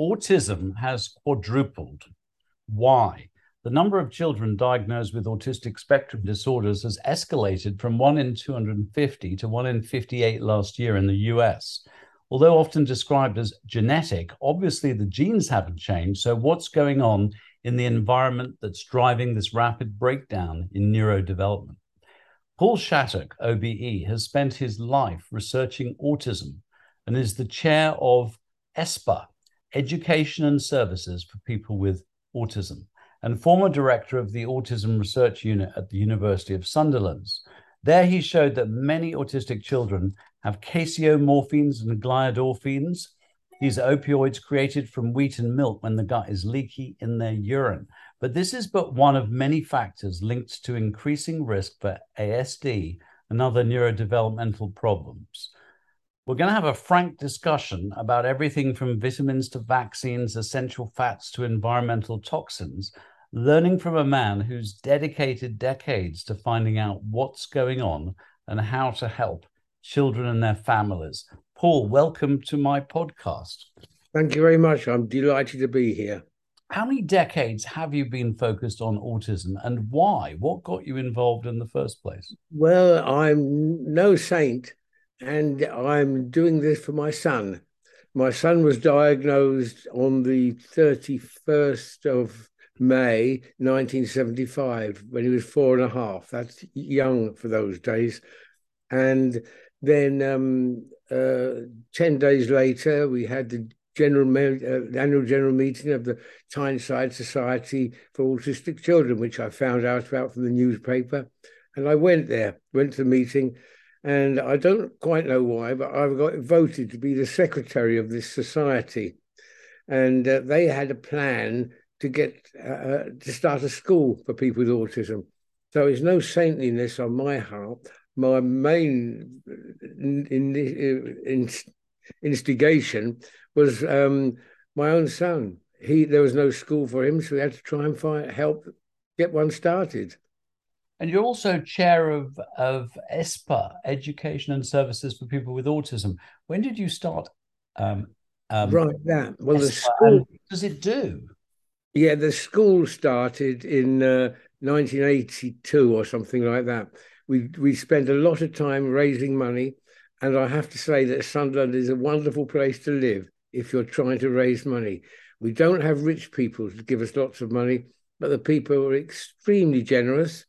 autism has quadrupled. Why? The number of children diagnosed with autistic spectrum disorders has escalated from 1 in 250 to 1 in 58 last year in the US. Although often described as genetic, obviously the genes haven't changed. So, what's going on in the environment that's driving this rapid breakdown in neurodevelopment? Paul Shattock, OBE, has spent his life researching autism and is the chair of ESPA, Education and Services for People with Autism, and former director of the Autism Research Unit at the University of Sunderland. There he showed that many autistic children have casomorphins and gliadorphins. These are opioids created from wheat and milk when the gut is leaky in their urine. But this is but one of many factors linked to increasing risk for ASD and other neurodevelopmental problems. We're going to have a frank discussion about everything from vitamins to vaccines, essential fats to environmental toxins, learning from a man who's dedicated decades to finding out what's going on and how to help children and their families. Paul, welcome to my podcast. Thank you very much. I'm delighted to be here. How many decades have you been focused on autism and why? What got you involved in the first place? Well, I'm no saint and I'm doing this for my son. My son was diagnosed on the 31st of May 1975 when he was four and a half. That's young for those days. And then um, uh, 10 days later, we had the general uh, annual general meeting of the Tyneside Society for Autistic Children, which I found out about from the newspaper. And I went there, went to the meeting, and I don't quite know why, but I got voted to be the secretary of this society. And uh, they had a plan to get uh, uh, to start a school for people with autism. So it's no saintliness on my heart. My main in, in, in, instigation was um, my own son. He there was no school for him, so we had to try and find help get one started. And you're also chair of of ESPA, Education and Services for People with Autism. When did you start? Um, um, right, that well, ESPA, the school. What does it do? Yeah, the school started in uh, 1982 or something like that. We we spent a lot of time raising money, and I have to say that Sunderland is a wonderful place to live if you're trying to raise money. We don't have rich people to give us lots of money, but the people are extremely generous.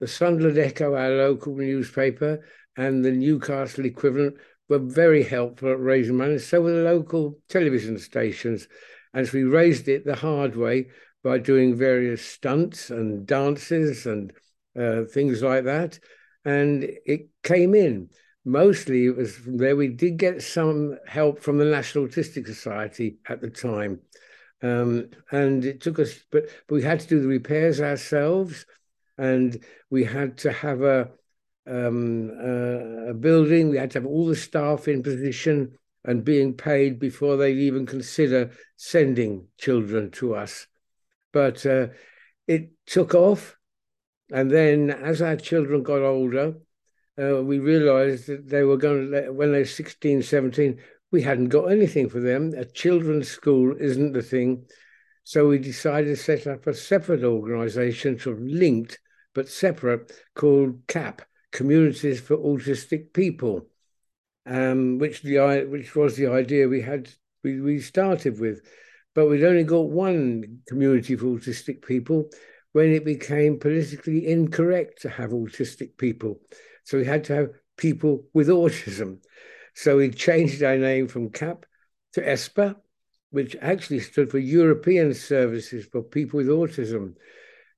The Sunderland Echo, our local newspaper, and the Newcastle equivalent were very helpful at raising money. So were the local television stations. And so we raised it the hard way by doing various stunts and dances and uh, things like that. And it came in. Mostly it was from there. We did get some help from the National Autistic Society at the time. Um, and it took us, but, but we had to do the repairs ourselves. And we had to have a, um, uh, a building. We had to have all the staff in position and being paid before they'd even consider sending children to us. But uh, it took off. And then as our children got older, uh, we realized that they were going when they were 16, 17, we hadn't got anything for them. A children's school isn't the thing. So we decided to set up a separate organization, sort of linked but separate, called CAP, Communities for Autistic People um, which the which was the idea we had we, we started with, but we'd only got one community for autistic people when it became politically incorrect to have autistic people, so we had to have people with autism. So we changed our name from CAP to ESPA, which actually stood for European Services for People with Autism.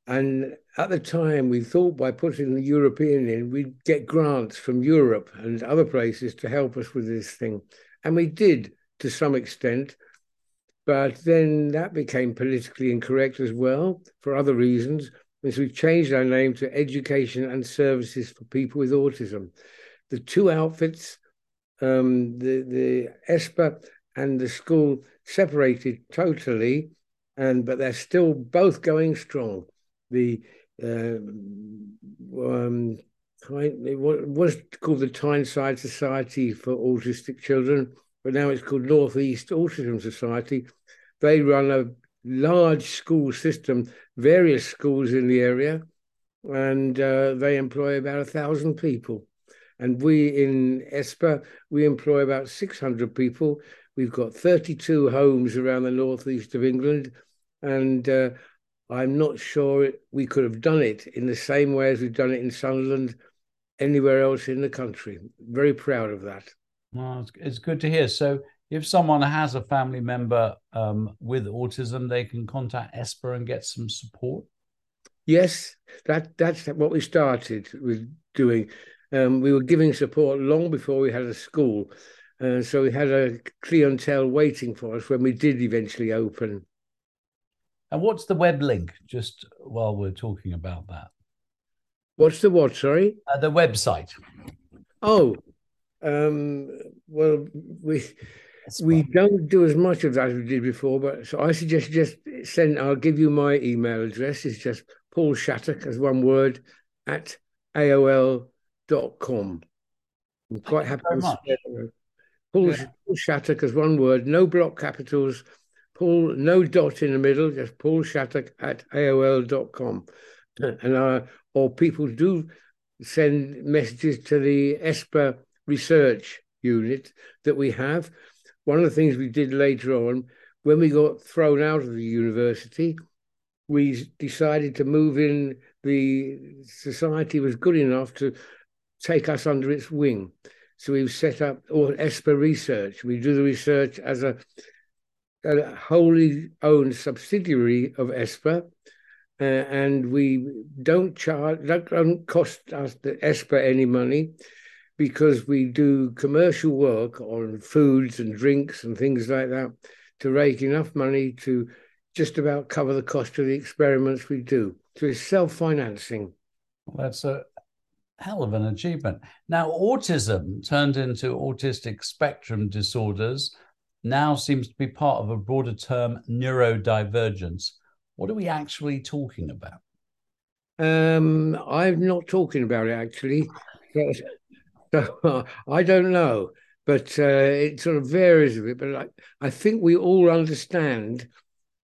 And at the time, we thought by putting the European in, we'd get grants from Europe and other places to help us with this thing. And we did to some extent. But then that became politically incorrect as well for other reasons. And so we changed our name to Education and Services for People with Autism. The two outfits, um, the, the ESPA and the school, separated totally, and but they're still both going strong the uh, um, it was called the Tyneside Society for Autistic Children, but now it's called Northeast Autism Society. they run a large school system, various schools in the area, and uh, they employ about a thousand people. And we in ESPA, we employ about 600 people. We've got 32 homes around the northeast of England. And uh, I'm not sure we could have done it in the same way as we've done it in Sunderland, anywhere else in the country. Very proud of that. Well, it's, it's good to hear. So, if someone has a family member um, with autism, they can contact ESPA and get some support. Yes, that that's what we started with doing. Um, we were giving support long before we had a school, uh, so we had a clientele waiting for us when we did eventually open. And what's the web link? Just while we're talking about that, what's the what? Sorry, uh, the website. Oh, um, well, we we don't do as much of that as we did before, but so I suggest just send. I'll give you my email address. It's just Paul Shattock as one word at AOL.com. I'm quite happy to Paul. Paul Shattock as one word, no block capitals, Paul, no dot in the middle, just Paul Shattock at AOL.com. And uh, or people do send messages to the ESPA research unit that we have. One of the things we did later on, when we got thrown out of the university, we decided to move in. The society was good enough to take us under its wing. So we've set up or ESPA Research. We do the research as a, a wholly owned subsidiary of ESPA. Uh, and we don't charge, that doesn't cost us the ESPA any money because we do commercial work on foods and drinks and things like that to rake enough money to just about cover the cost of the experiments we do. So it's self financing. Well, that's a hell of an achievement. Now, autism turned into autistic spectrum disorders now seems to be part of a broader term, neurodivergence. What are we actually talking about? Um, I'm not talking about it actually. So, I don't know, but uh, it sort of varies a bit. But I, I think we all understand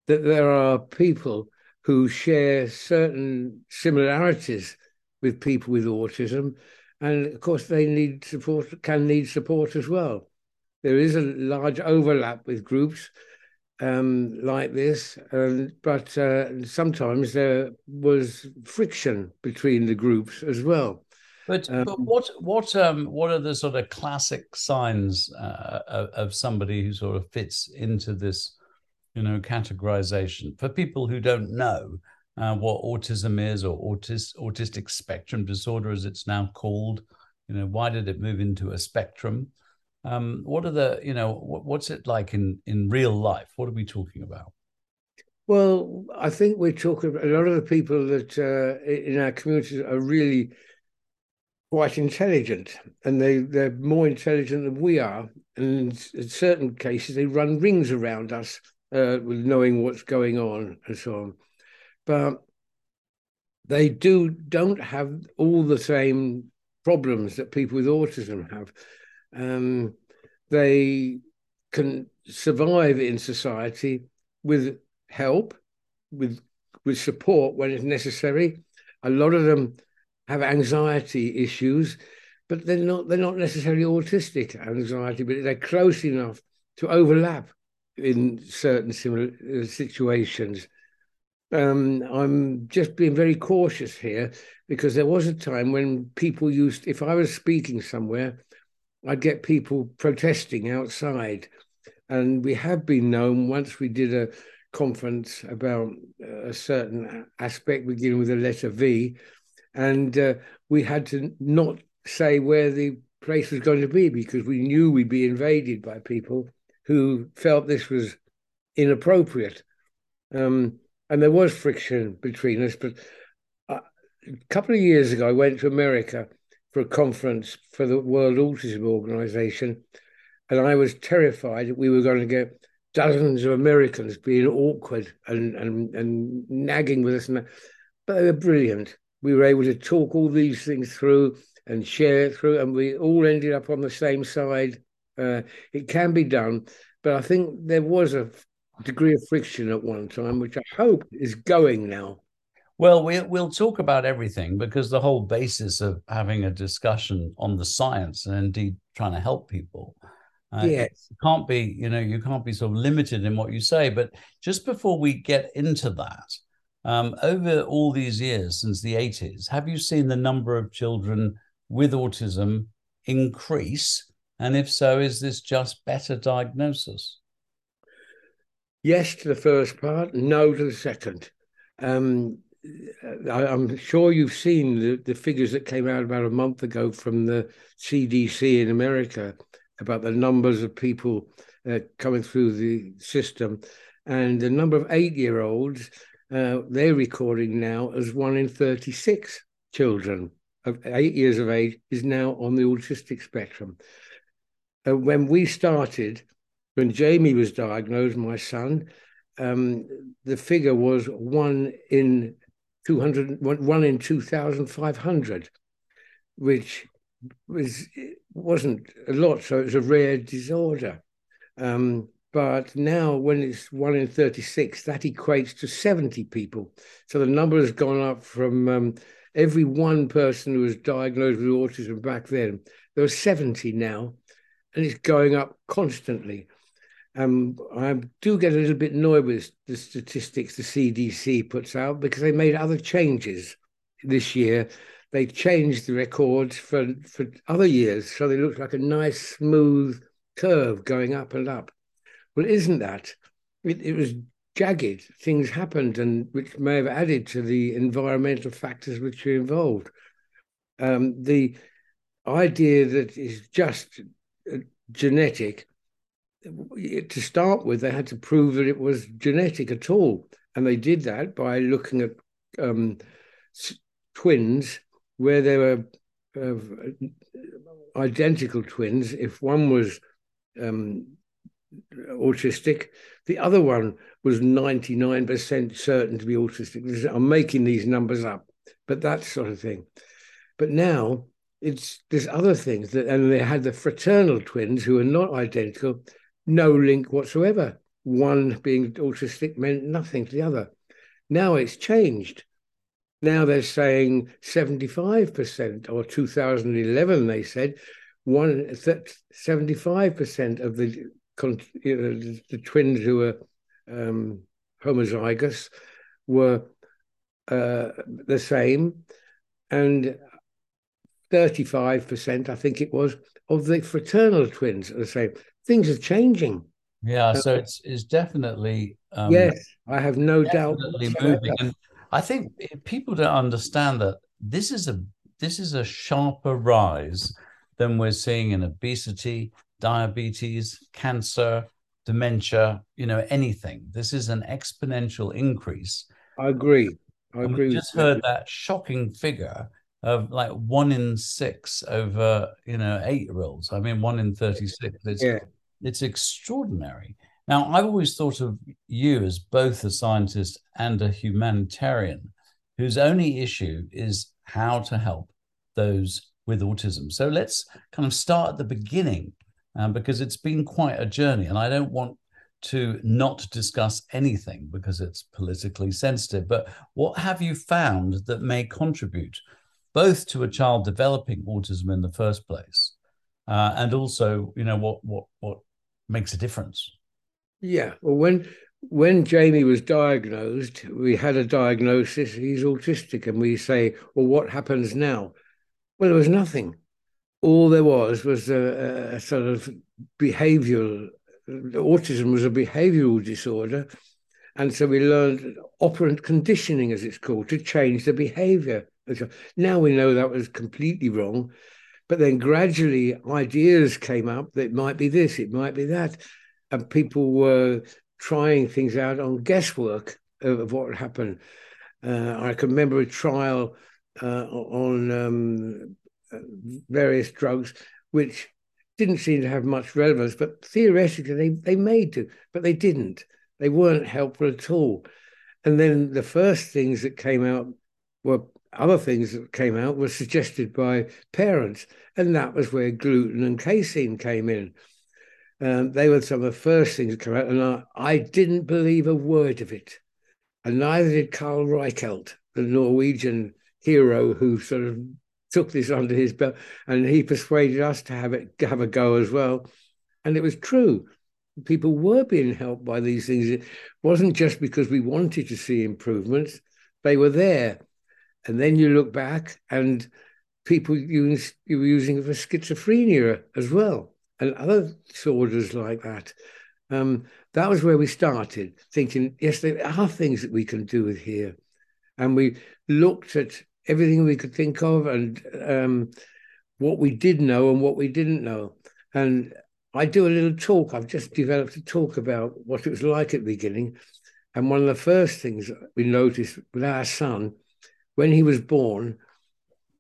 that there are people who share certain similarities with people with autism, and of course they need support, can need support as well. There is a large overlap with groups um, like this, and but uh, sometimes there was friction between the groups as well. But, um, but what what um what are the sort of classic signs uh, of, of somebody who sort of fits into this you know, categorization for people who don't know uh, what autism is or autis- autistic spectrum disorder, as it's now called. You know, why did it move into a spectrum? Um, what are the, you know, what, what's it like in in real life? What are we talking about? Well, I think we're talking about a lot of the people that uh, in our communities are really quite intelligent, and they they're more intelligent than we are. And in certain cases, they run rings around us uh, with knowing what's going on and so on. But they do don't have all the same problems that people with autism have. Um, they can survive in society with help, with with support when it's necessary. A lot of them have anxiety issues, but they're not they're not necessarily autistic anxiety, but they're close enough to overlap in certain similar uh, situations. Um, I'm just being very cautious here because there was a time when people used, if I was speaking somewhere, I'd get people protesting outside. And we have been known once we did a conference about a certain aspect beginning with the letter V, and uh, we had to not say where the place was going to be because we knew we'd be invaded by people who felt this was inappropriate. Um, and there was friction between us. But uh, a couple of years ago, I went to America for a conference for the World Autism Organization. And I was terrified that we were going to get dozens of Americans being awkward and, and, and nagging with us. And but they were brilliant. We were able to talk all these things through and share it through, and we all ended up on the same side uh, it can be done, but I think there was a degree of friction at one time, which I hope is going now. Well, we, we'll talk about everything because the whole basis of having a discussion on the science and indeed trying to help people. Uh, yes. can't be, you know, you can't be sort of limited in what you say. But just before we get into that, um, over all these years since the 80s, have you seen the number of children with autism increase? And if so, is this just better diagnosis? Yes to the first part, no to the second. Um, I, am sure you've seen the, the figures that came out about a month ago from the CDC in America about the numbers of people uh, coming through the system. And the number of eight year olds, uh, they're recording now as one in 36 children of eight years of age is now on the autistic spectrum. Uh, when we started, when Jamie was diagnosed, my son, um, the figure was one in 200, one in 2,500, which was wasn't a lot, so it was a rare disorder. Um, but now, when it's one in 36, that equates to 70 people. So the number has gone up from um, every one person who was diagnosed with autism back then, there are 70 now, and it's going up constantly. Um, I do get a little bit annoyed with the statistics the CDC puts out because they made other changes this year. They changed the records for, for other years, so they look like a nice smooth curve going up and up. Well, isn't that? It, it was jagged. Things happened, and which may have added to the environmental factors which are involved. Um, the idea that is just uh, genetic to start with, they had to prove that it was genetic at all. And they did that by looking at um, twins where they were uh, identical twins. If one was um, autistic, the other one was 99% certain to be autistic. I'm making these numbers up, but that sort of thing. But now it's there's other things that, and they had the fraternal twins who are not identical no link whatsoever. One being autistic meant nothing to the other. Now it's changed. Now they're saying 75%, or 2011, they said, one 75% of the you know, the twins who were um, homozygous were uh, the same, and 35%, I think it was, of the fraternal twins are the same things are changing. Yeah, so it's it's definitely um, yes, I have no doubt. Moving. And I think people don't understand that this is a this is a sharper rise than we're seeing in obesity, diabetes, cancer, dementia. You know, anything. This is an exponential increase. I agree. I agree. We just heard that shocking figure of like one in six over you know eight year olds. I mean, one in thirty six. It's yeah. it's extraordinary. Now, I've always thought of you as both a scientist and a humanitarian, whose only issue is how to help those with autism. So let's kind of start at the beginning, um, because it's been quite a journey, and I don't want to not discuss anything because it's politically sensitive. But what have you found that may contribute both to a child developing autism in the first place, uh, and also, you know, what what what makes a difference. Yeah. Well, when when Jamie was diagnosed, we had a diagnosis. He's autistic, and we say, "Well, what happens now?" Well, there was nothing. All there was was a, a sort of behavioural. Autism was a behavioural disorder, and so we learned operant conditioning, as it's called, to change the behaviour. Now we know that was completely wrong. But then gradually ideas came up that it might be this, it might be that. And people were trying things out on guesswork of, of what happened. Uh, I can remember a trial uh, on um, various drugs, which didn't seem to have much relevance, but theoretically they, they made to, but they didn't. They weren't helpful at all. And then the first things that came out were other things that came out were suggested by parents, and that was where gluten and casein came in. Um, they were some of the first things to come out, and I, I didn't believe a word of it. And neither did Karl Reichelt, the Norwegian hero who sort of took this under his belt, and he persuaded us to have it have a go as well. And it was true. People were being helped by these things. It wasn't just because we wanted to see improvements; they were there. And then you look back, and people use, you were using it for schizophrenia as well, and other disorders like that. Um, that was where we started thinking, yes, there are things that we can do with here. And we looked at everything we could think of and um, what we did know and what we didn't know. And I do a little talk. I've just developed a talk about what it was like at the beginning. And one of the first things we noticed with our son, when he was born,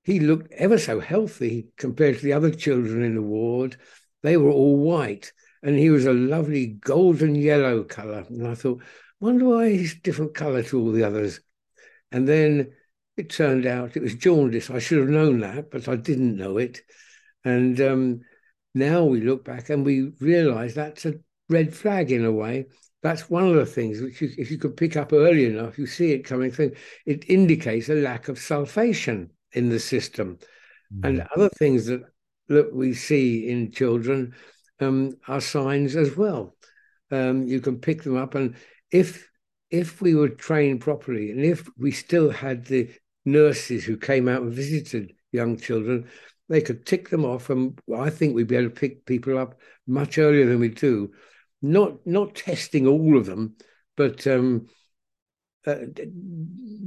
he looked ever so healthy compared to the other children in the ward. They were all white, and he was a lovely golden yellow color. And I thought, wonder why he's different color to all the others. And then it turned out it was jaundice. I should have known that, but I didn't know it. And um, now we look back and we realize that's a red flag in a way. That's one of the things which, you, if you could pick up early enough, you see it coming through. It indicates a lack of sulfation in the system, mm. and other things that that we see in children um, are signs as well. Um, you can pick them up, and if if we were trained properly, and if we still had the nurses who came out and visited young children, they could tick them off, and I think we'd be able to pick people up much earlier than we do. Not not testing all of them, but um, uh,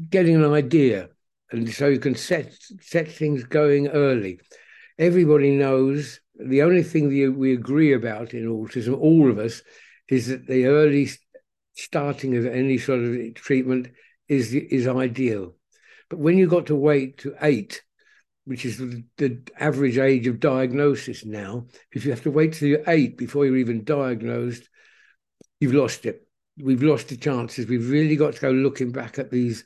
getting an idea, and so you can set set things going early. Everybody knows the only thing that we agree about in autism, all of us, is that the early starting of any sort of treatment is is ideal. But when you got to wait to eight, which is the, the, average age of diagnosis now, if you have to wait till you're eight before you're even diagnosed, you've lost it. We've lost the chances. We've really got to go looking back at these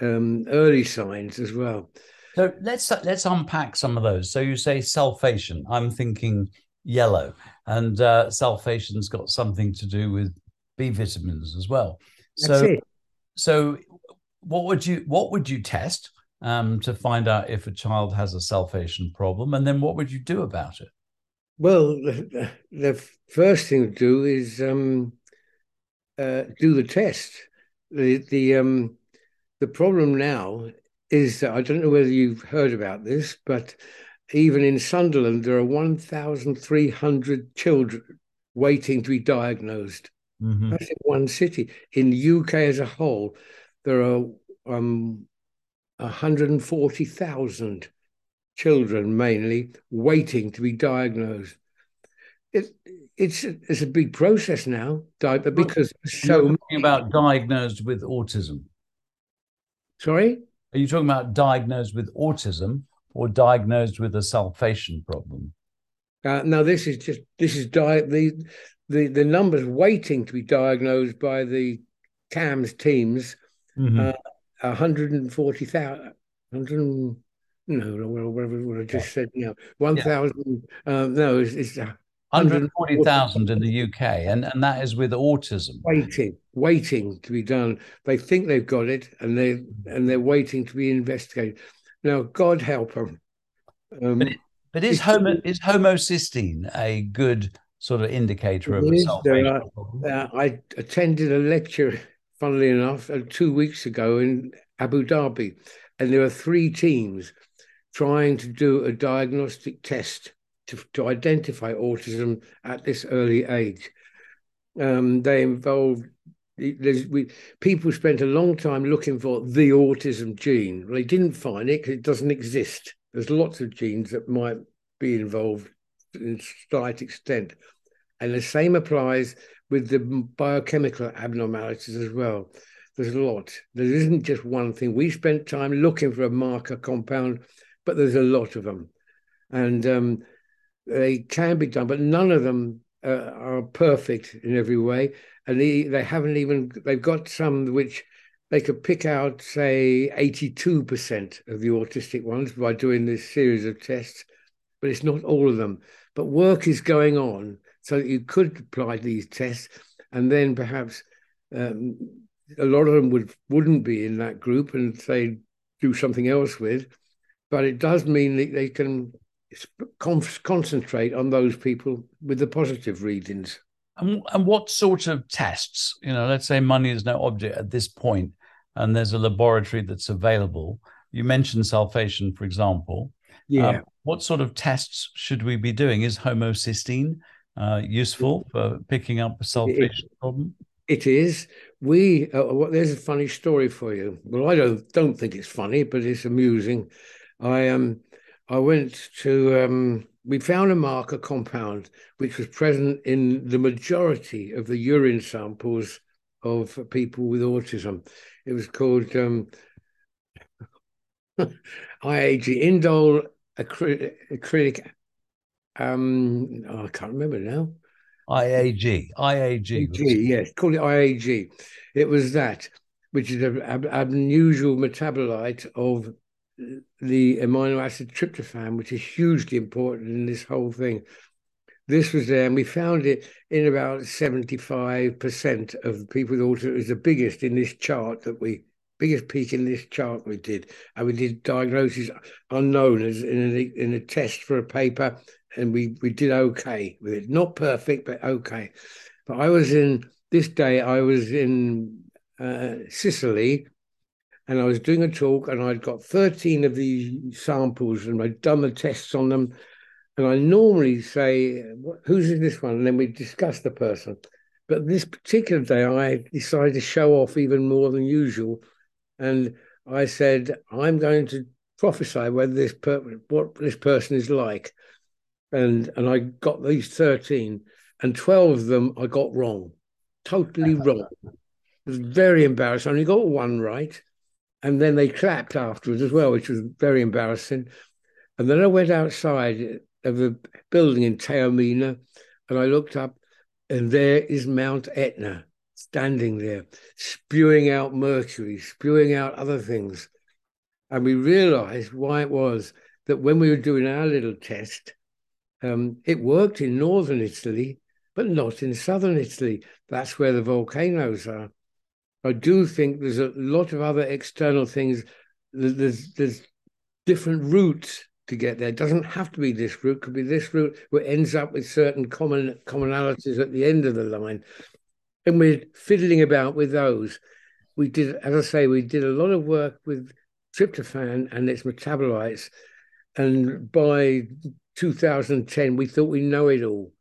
um, early signs as well. So let's let's unpack some of those. So you say sulfation. I'm thinking yellow, and uh, sulfation's got something to do with B vitamins as well. So, so what would you what would you test um, to find out if a child has a sulfation problem, and then what would you do about it? Well, the, the first thing to do is um, uh, do the test. The the um, the problem now is that I don't know whether you've heard about this, but even in Sunderland, there are 1,300 children waiting to be diagnosed. Mm-hmm. That's in one city. In the UK as a whole, there are um, 140,000 children mainly waiting to be diagnosed. It, it's it's a big process now, but because so talking about diagnosed with autism. Sorry, are you talking about diagnosed with autism or diagnosed with a sulfation problem? Uh, no, this is just this is di- the the the numbers waiting to be diagnosed by the CAMHS teams mm-hmm. uh, 140,000, 100, no, whatever what I just said, you know, 1,000, yeah. um, no, it's, it's 140,000 in the UK, and, and that is with autism. Waiting, waiting to be done. They think they've got it, and they and they're waiting to be investigated. Now, God help them. Um, but, it, but is homo is homocysteine a good sort of indicator of a sulfate? Uh, I attended a lecture funnily enough, uh, two weeks ago in Abu Dhabi. And there are three teams trying to do a diagnostic test to, to identify autism at this early age. Um, they involve we, people spent a long time looking for the autism gene. They didn't find it because it doesn't exist. There's lots of genes that might be involved in slight extent. And the same applies with the biochemical abnormalities as well. There's a lot. There isn't just one thing. We spent time looking for a marker compound, but there's a lot of them. And um, they can be done, but none of them uh, are perfect in every way. And they, they haven't even, they've got some which they could pick out, say, 82% of the autistic ones by doing this series of tests, but it's not all of them. But work is going on so that you could apply these tests, and then perhaps um, a lot of them would wouldn't be in that group, and say do something else with. But it does mean that they can concentrate on those people with the positive readings. And, and what sort of tests? You know, let's say money is no object at this point, and there's a laboratory that's available. You mentioned sulfation, for example. Yeah. Um, what sort of tests should we be doing? Is homocysteine uh, useful for picking up a sulfation it, problem? It is. We uh, well, there's a funny story for you. Well, I don't don't think it's funny, but it's amusing. I um I went to um, we found a marker compound which was present in the majority of the urine samples of people with autism. It was called um, IAG, indole acrylic. Um, oh, I can't remember now. IAG, IAG. IAG yes, call it IAG. It was that, which is an ab- unusual metabolite of the amino acid tryptophan, which is hugely important in this whole thing. This was there, and we found it in about 75% of people with autism. It was the biggest in this chart that we, biggest peak in this chart we did. And we did diagnosis unknown as in a, in a test for a paper, and we, we did okay with it. Not perfect, but okay. But I was in, this day, I was in uh, Sicily and I was doing a talk, and I'd got 13 of these samples, and I'd done the tests on them. And I normally say, Who's in this one? And then we discuss the person. But this particular day, I decided to show off even more than usual. And I said, I'm going to prophesy whether this per- what this person is like. And and I got these 13, and 12 of them I got wrong, totally wrong. It was very embarrassing. I only got one right and then they clapped afterwards as well, which was very embarrassing. And then I went outside of the building in Taormina, and I looked up, and there is Mount Etna standing there, spewing out mercury, spewing out other things. And we realized why it was that when we were doing our little test, um, it worked in northern Italy, but not in southern Italy. That's where the volcanoes are. I do think there's a lot of other external things. There's there's different routes to get there. It doesn't have to be this route. It could be this route where it ends up with certain common commonalities at the end of the line, and we're fiddling about with those. We did, as I say, we did a lot of work with tryptophan and its metabolites, and by 2010 we thought we know it all,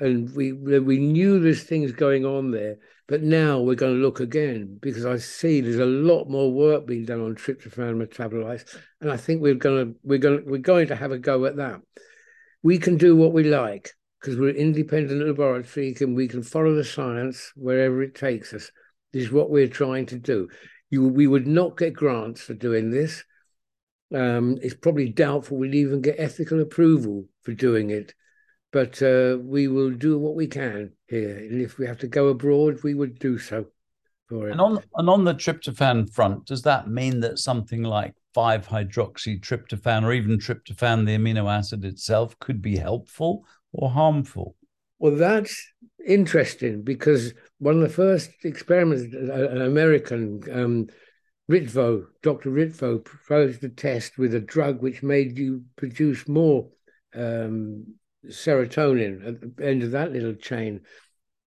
and we we knew there's things going on there but now we're going to look again because I see there's a lot more work being done on tryptophan metabolites, and I think we're going to we're going to, we're going to have a go at that. We can do what we like because we're an independent laboratory, and we can follow the science wherever it takes us. This is what we're trying to do. You, we would not get grants for doing this. Um, it's probably doubtful we'd even get ethical approval for doing it but uh, we will do what we can here. And if we have to go abroad, we would do so for it. And on, and on the tryptophan front, does that mean that something like 5 hydroxy tryptophan or even tryptophan, the amino acid itself, could be helpful or harmful? Well, that's interesting because one of the first experiments, an American, um, Ritvo, Dr. Ritvo, proposed a test with a drug which made you produce more um, serotonin at the end of that little chain.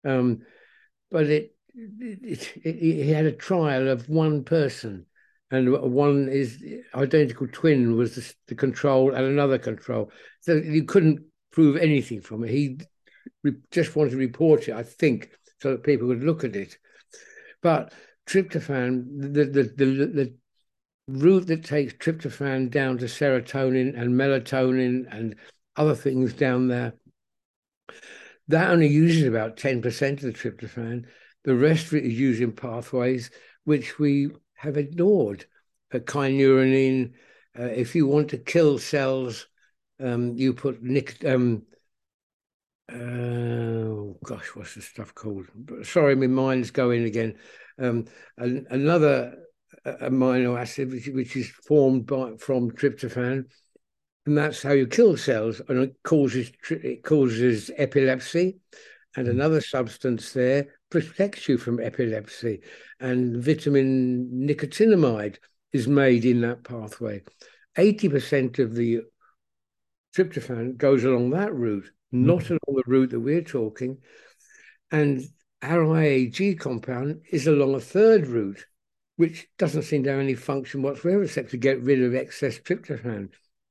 Um, but it, it, it, he had a trial of one person, and one is identical twin was the, the, control and another control. So you couldn't prove anything from it. He just wanted to report it, I think, so that people could look at it. But tryptophan, the the the, the route that takes tryptophan down to serotonin and melatonin and other things down there. That only uses about 10% of the tryptophan. The rest of it is used in pathways which we have ignored. A kynurenine, uh, if you want to kill cells, um, you put nic- um, uh, gosh, what's the stuff called? Sorry, my mind's going again. Um, an, another amino acid which, which is formed by from tryptophan and that's how you kill cells, and it causes it causes epilepsy, and mm. another substance there protects you from epilepsy, and vitamin nicotinamide is made in that pathway. Eighty percent of the tryptophan goes along that route, mm. not along the route that we're talking, and our IAG compound is along a third route, which doesn't seem to have any function whatsoever except to get rid of excess tryptophan.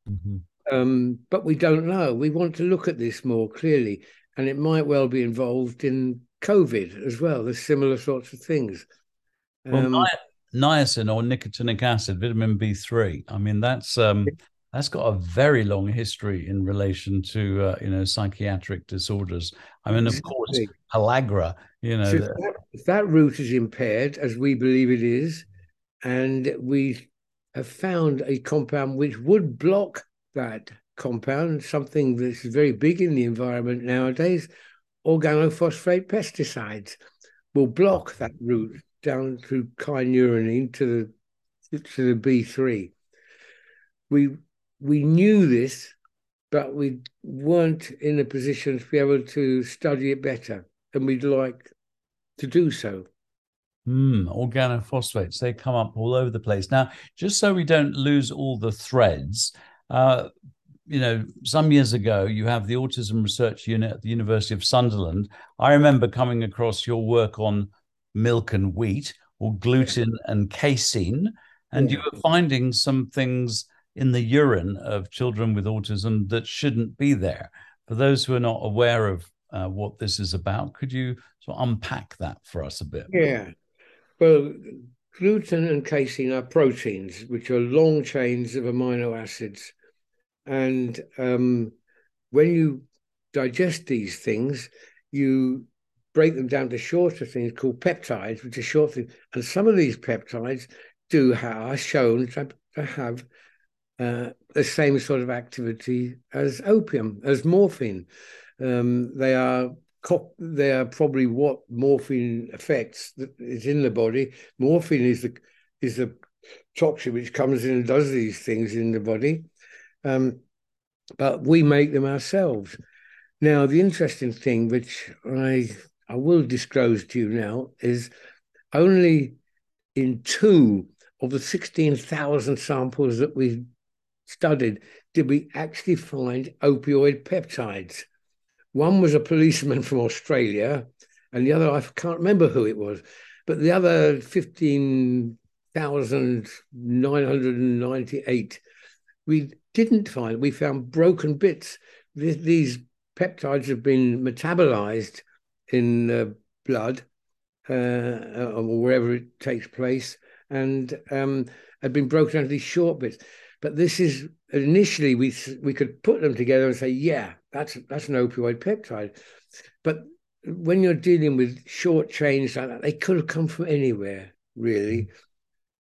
Mm-hmm. Um, but we don't know. We want to look at this more clearly, and it might well be involved in COVID as well. There's similar sorts of things. Um, well, niacin or nicotinic acid, vitamin B3. I mean, that's um, that's got a very long history in relation to uh, you know psychiatric disorders. I mean, of course, pellagra. You know, so if, that, if that route is impaired, as we believe it is, and we have found a compound which would block that compound, something that's very big in the environment nowadays, organophosphate pesticides will block that route down through kynurenine to the to the B3. We we knew this, but we weren't in a position to be able to study it better, and we'd like to do so. Mm, organophosphates, they come up all over the place. Now, just so we don't lose all the threads, uh, you know, some years ago, you have the Autism Research Unit at the University of Sunderland. I remember coming across your work on milk and wheat, or gluten and casein, and yeah. you were finding some things in the urine of children with autism that shouldn't be there. For those who are not aware of uh, what this is about, could you sort of unpack that for us a bit? Yeah. Well, gluten and casein are proteins, which are long chains of amino acids. And um, when you digest these things, you break them down to shorter things called peptides, which are short things. And some of these peptides do have, are shown to have uh, the same sort of activity as opium, as morphine. Um, they are they are probably what morphine affects that is in the body. Morphine is the is the toxin which comes in and does these things in the body, um, but we make them ourselves. Now, the interesting thing, which I I will disclose to you now, is only in two of the sixteen thousand samples that we studied did we actually find opioid peptides. One was a policeman from Australia, and the other, I can't remember who it was, but the other 15,998, we didn't find, we found broken bits. These peptides have been metabolized in uh, blood uh, or wherever it takes place and um, had been broken into these short bits. But this is initially we we could put them together and say, yeah, that's that's an opioid peptide. But when you're dealing with short chains like that, they could have come from anywhere, really.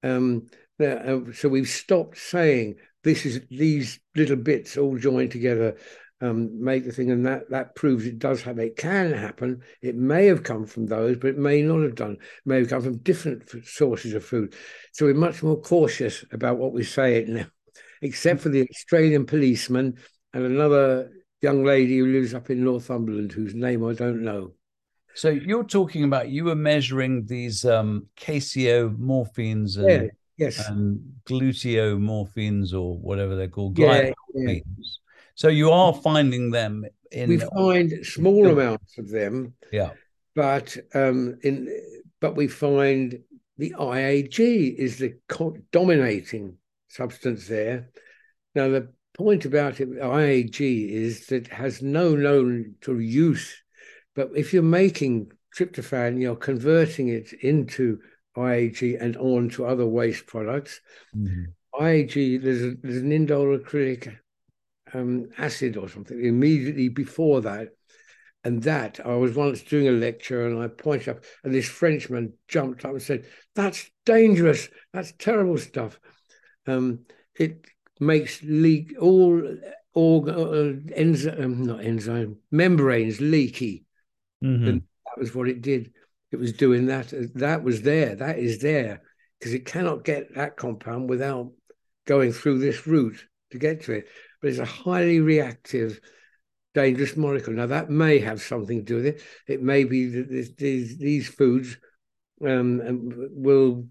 Um, uh, so we've stopped saying this is these little bits all joined together um, make the thing, and that that proves it does have it can happen. It may have come from those, but it may not have done. It may have come from different sources of food. So we're much more cautious about what we say it now except for the Australian policeman and another young lady who lives up in Northumberland, whose name I don't know. So you're talking about you were measuring these um, caseomorphines and, yeah, yes. and gluteomorphines or whatever they're called, yeah, yeah. So you are finding them in. We find small amounts of them. Yeah. But um, in but we find the IAG is the dominating substance there. Now, the point about it, IAG is that it has no known to use, but if you're making tryptophan, you're converting it into IAG and on to other waste products. Mm-hmm. IAG, there's, a, there's an indole acrylic um, acid or something immediately before that. And that, I was once doing a lecture and I pointed up, and this Frenchman jumped up and said, That's dangerous. That's terrible stuff um, it makes leak all all uh, enzyme, um, not enzyme membranes leaky. Mm-hmm. And that was what it did. It was doing that. That was there. That is there because it cannot get that compound without going through this route to get to it. but it's a highly reactive, dangerous molecule. Now that may have something to do with it. It may be that these these foods um, will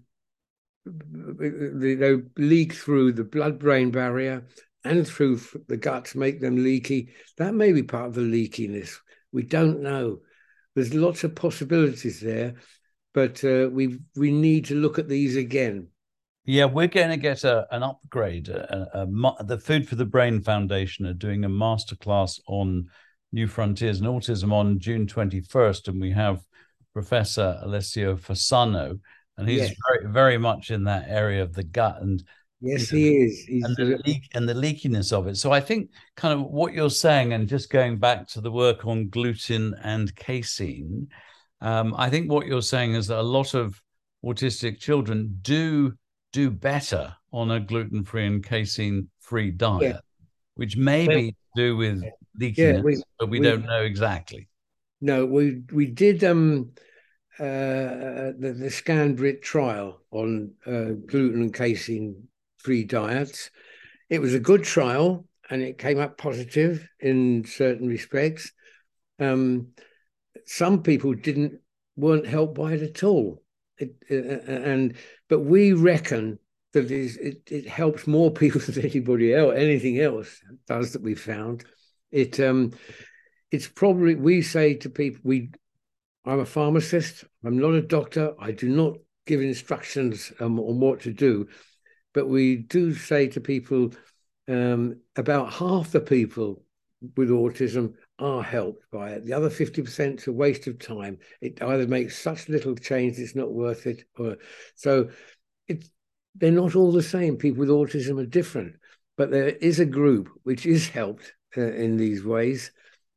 they leak through the blood-brain barrier and through the guts, make them leaky. That may be part of the leakiness. We don't know. There's lots of possibilities there, but uh, we we need to look at these again. Yeah, we're going to get a, an upgrade. A, a, the Food for the Brain Foundation are doing a masterclass on New Frontiers and Autism on June 21st, and we have Professor Alessio Fasano, and he's yes. very, very much in that area of the gut and Yes, he is. He's and the leak and the leakiness of it. So I think kind of what you're saying, and just going back to the work on gluten and casein, um, I think what you're saying is that a lot of autistic children do do better on a gluten-free and casein-free diet, yeah. which may be to do with leakiness, yeah, we, but we, we, don't know exactly. No, we we did um uh, the, the ScanBrit trial on uh, gluten and casein free diets. It was a good trial and it came up positive in certain respects. Um, some people didn't weren't helped by it at all. It, uh, and but we reckon that it, it helps more people than anybody else, anything else does that we found. It um, it's probably we say to people we I'm a pharmacist. I'm not a doctor. I do not give instructions um, on what to do. But we do say to people um, about half the people with autism are helped by it. The other 50% is a waste of time. It either makes such little change it's not worth it. Or so it's they're not all the same. People with autism are different, but there is a group which is helped uh, in these ways.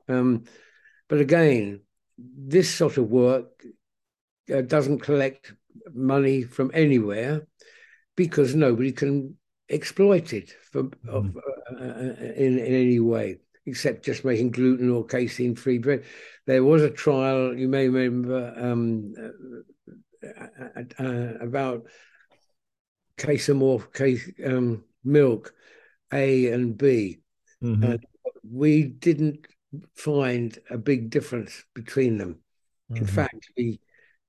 Um, but again, this sort of work uh, doesn't collect money from anywhere because nobody can exploit it for, mm. of, uh, uh, in, in any way except just making gluten or casein free bread. There was a trial, you may remember, um, uh, uh, about casomorph case, um, milk A and B. Mm-hmm. we didn't find a big difference between them. Mm-hmm. In fact, we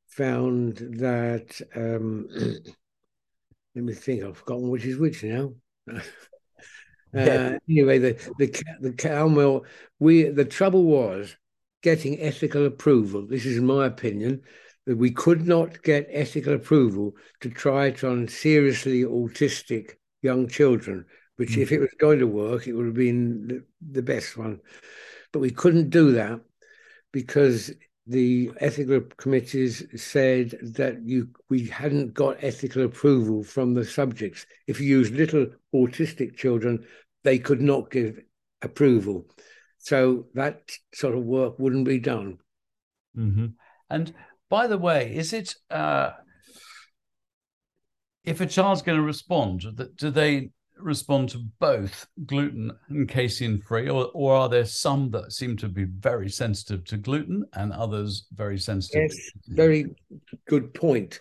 found that um, let me think. I've forgotten which is which now. uh, anyway, the the the cow milk. We the trouble was getting ethical approval. This is my opinion that we could not get ethical approval to try it on seriously autistic young children. Which, mm. if it was going to work, it would have been the, the best one. But we couldn't do that because the ethical committees said that you we hadn't got ethical approval from the subjects. If you use little autistic children, they could not give approval. So that sort of work wouldn't be done. Mm-hmm. And by the way, is it uh, if a child's going to respond, do they respond to both gluten and casein free, or, or are there some that seem to be very sensitive to gluten and others very sensitive? Yes, very good point.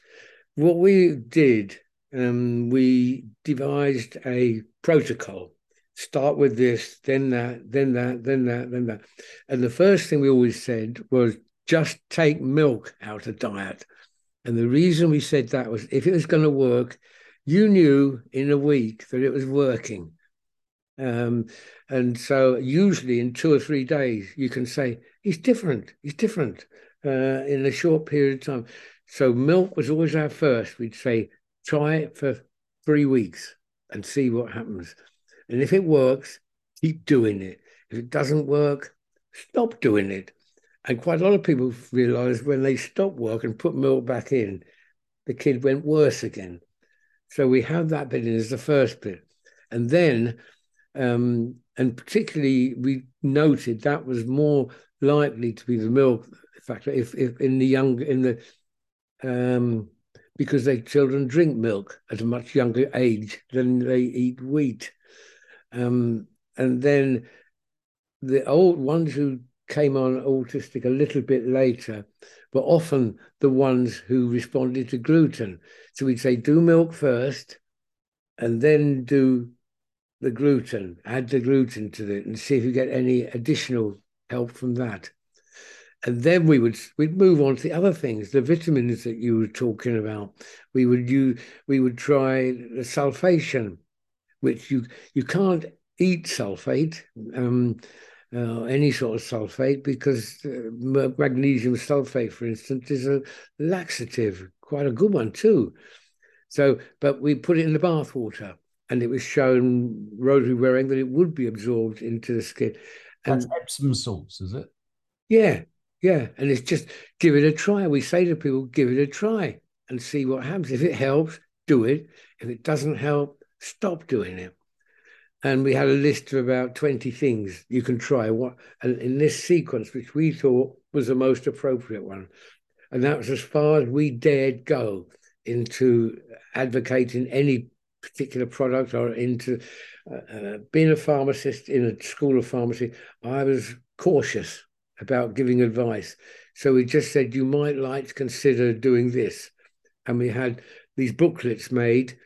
What we did, um, we devised a protocol. Start with this, then that, then that, then that, then that. And the first thing we always said was just take milk out of diet. And the reason we said that was if it was going to work, you knew in a week that it was working. Um, and so usually in two or three days, you can say, he's different, he's different uh, in a short period of time. So milk was always our first. We'd say, try it for three weeks and see what happens. And if it works, keep doing it. If it doesn't work, stop doing it. And quite a lot of people realized when they stopped work and put milk back in, the kid went worse again. So we have that bit in as the first bit. And then, um, and particularly, we noted that was more likely to be the milk factor if, if in the young, in the, um, because their children drink milk at a much younger age than they eat wheat. Um, and then the old ones who came on autistic a little bit later were often the ones who responded to gluten. So we'd say, do milk first, and then do the gluten, add the gluten to it, and see if you get any additional help from that. And then we would we'd move on to the other things, the vitamins that you were talking about. We would use we would try the sulfation, which you you can't eat sulfate. Um, uh, any sort of sulfate because uh, magnesium sulfate, for instance, is a laxative, quite a good one too. So, but we put it in the bath water, and it was shown Rosemary Waring that it would be absorbed into the skin. And, That's Epsom salts, is it? Yeah, yeah, and it's just give it a try. We say to people, give it a try and see what happens. If it helps, do it. If it doesn't help, stop doing it and we had a list of about 20 things you can try. What and in this sequence which we thought was the most appropriate one and that was as far as we dared go into advocating any particular product or into uh, uh, being a pharmacist in a school of pharmacy i was cautious about giving advice. So we just said you might like to consider doing this. And we had these booklets made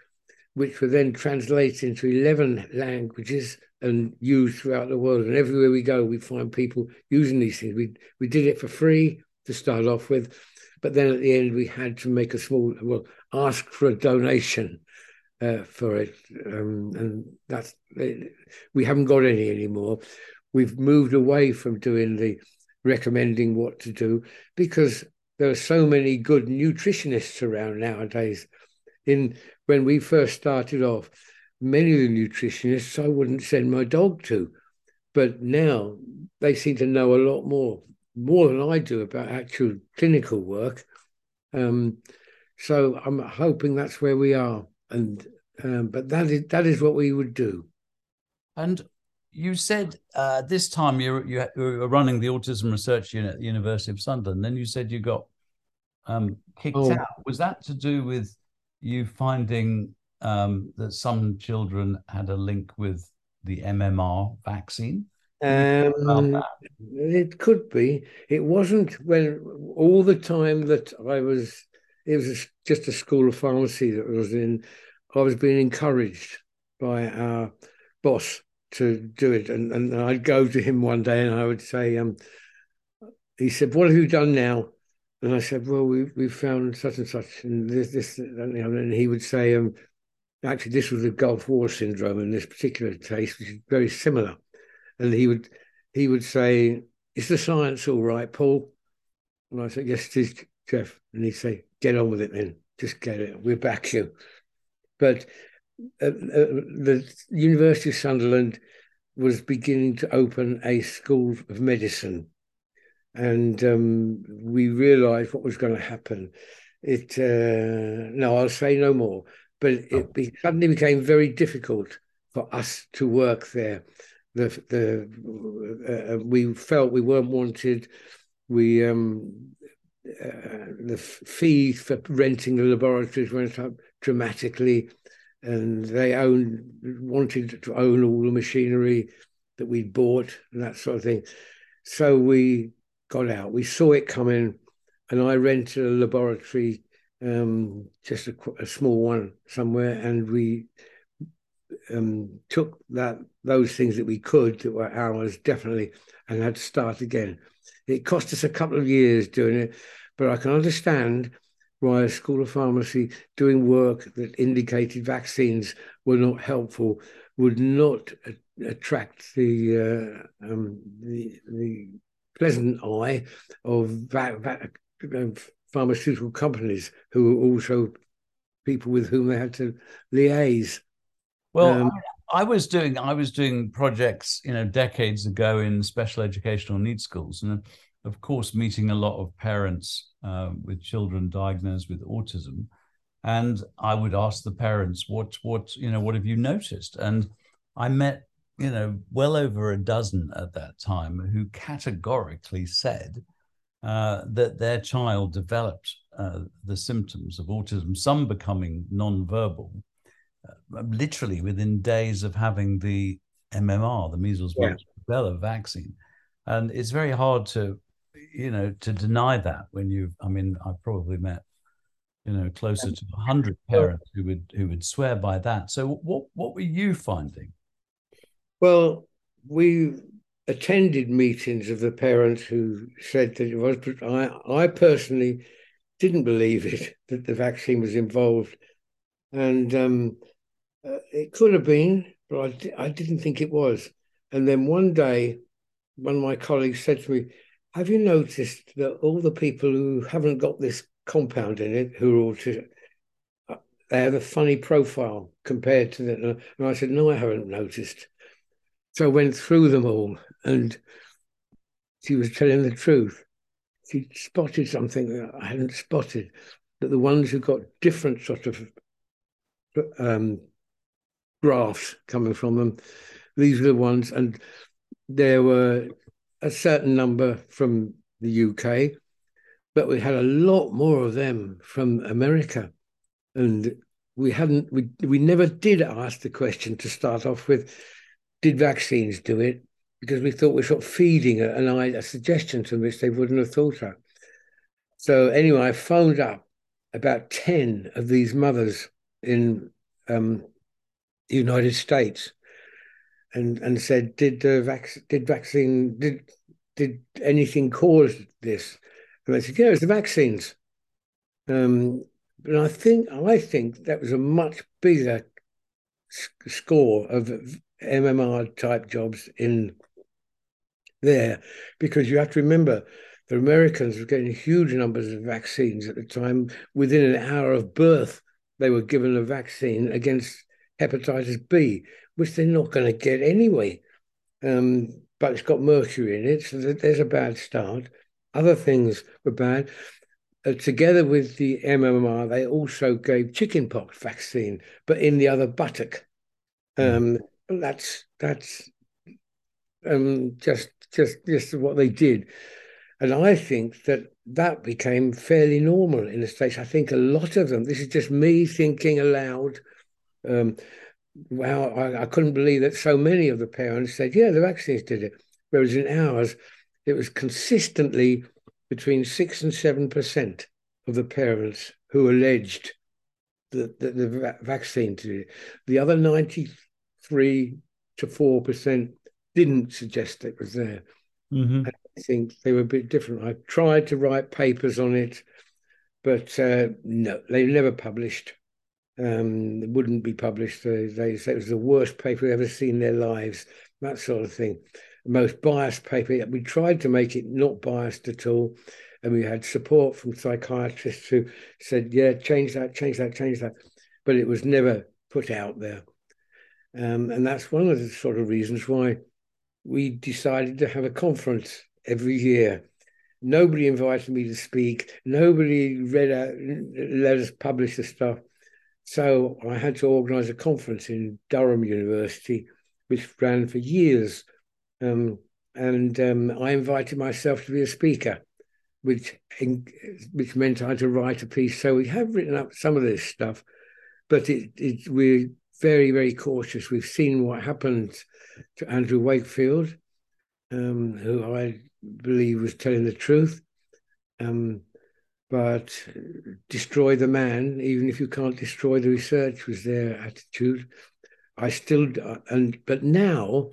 which were then translated into 11 languages and used throughout the world. And everywhere we go, we find people using these things. We, we did it for free to start off with, but then at the end, we had to make a small, well, ask for a donation uh, for it. Um, and that's, we haven't got any anymore. We've moved away from doing the recommending what to do because there are so many good nutritionists around nowadays in when we first started off, many of the nutritionists I wouldn't send my dog to, but now they seem to know a lot more, more than I do about actual clinical work. Um, so I'm hoping that's where we are, and um, but that is that is what we would do. And you said uh, this time you you were running the autism research unit at the University of Sunderland. Then you said you got um, kicked oh. out. Was that to do with you finding um, that some children had a link with the MMR vaccine? Um, it could be. It wasn't when all the time that I was. It was just a school of pharmacy that I was in. I was being encouraged by our boss to do it, and and I'd go to him one day and I would say, um, he said, "What have you done now?" And I said, well, we we found such and such, and this, this, and he would say, um, actually, this was the Gulf War syndrome in this particular case, which is very similar. And he would he would say, is the science all right, Paul? And I said, yes, it is, Jeff. And he'd say, get on with it then. Just get it. We'll back you. But uh, uh, the University of Sunderland was beginning to open a school of medicine and um, we realised what was going to happen. It uh, no, I'll say no more. But it be, suddenly became very difficult for us to work there. The the uh, uh we felt we weren't wanted. We um, uh, the fees for renting the laboratories went up dramatically, and they owned wanted to own all the machinery that we'd bought and that sort of thing. So we got out. We saw it coming, and I rented a laboratory, um, just a, a, small one somewhere, and we um, took that those things that we could that were ours definitely, and had to start again. It cost us a couple of years doing it, but I can understand why a school of pharmacy doing work that indicated vaccines were not helpful would not attract the uh, um, the the pleasant eye of pharmaceutical companies who were also people with whom they had to liaise. Well, um, I, I, was doing I was doing projects, you know, decades ago in special educational needs schools, and of course, meeting a lot of parents uh, with children diagnosed with autism. And I would ask the parents, "What, what, you know, what have you noticed?" And I met you know, well over a dozen at that time who categorically said uh, that their child developed uh, the symptoms of autism, some becoming non-verbal, uh, literally within days of having the MMR, the measles, yeah. mumps, rubella vaccine. And it's very hard to, you know, to deny that when you. I mean, I've probably met, you know, closer to hundred parents who would who would swear by that. So, what what were you finding? Well, we attended meetings of the parents who said that it was, but I, I personally didn't believe it that the vaccine was involved, and um, uh, it could have been, but I, I didn't think it was. And then one day, one of my colleagues said to me, "Have you noticed that all the people who haven't got this compound in it, who are autistic, uh, they have a funny profile compared to that?" And I said, "No, I haven't noticed." So I went through them all, and she was telling the truth. She spotted something that I hadn't spotted, that the ones who got different sort of um, graphs coming from them, these were the ones, and there were a certain number from the UK, but we had a lot more of them from America. And we hadn't, we, we never did ask the question to start off with did vaccines do it? Because we thought we are sort of feeding an, a suggestion to which they wouldn't have thought of. So anyway, I phoned up about 10 of these mothers in um, the United States and and said, did the vac- did vaccine did did anything cause this? And they said, yeah, the vaccines. Um, but I think I think that was a much bigger score of MMR type jobs in there because you have to remember the Americans were getting huge numbers of vaccines at the time. Within an hour of birth, they were given a vaccine against hepatitis B, which they're not going to get anyway. Um, but it's got mercury in it, so there's a bad start. Other things were bad. Uh, together with the MMR, they also gave chickenpox vaccine, but in the other buttock. Um, that's that's um, just just just what they did, and I think that that became fairly normal in the states. I think a lot of them. This is just me thinking aloud. Um, wow, I, I couldn't believe that so many of the parents said, "Yeah, the vaccines did it," whereas in ours, it was consistently between six and seven percent of the parents who alleged that, that the vaccine did it. The other ninety three to four percent didn't suggest it was there. Mm-hmm. I think they were a bit different. I tried to write papers on it, but uh, no, they never published. Um, it wouldn't be published. They, they say it was the worst paper they've ever seen in their lives. That sort of thing. The most biased paper. We tried to make it not biased at all, and we had support from psychiatrists who said, "Yeah, change that, change that, change that," but it was never put out there. Um, and that's one of the sort of reasons why we decided to have a conference every year. Nobody invited me to speak. Nobody read out, let us publish the stuff. So I had to organize a conference in Durham University, which ran for years. Um, and um, I invited myself to be a speaker, which which meant I had to write a piece. So we have written up some of this stuff, but it, it we very, very cautious. We've seen what happened to Andrew Wakefield, um, who I believe was telling the truth. Um, but destroy the man, even if you can't destroy the research, was their attitude. I still, and but now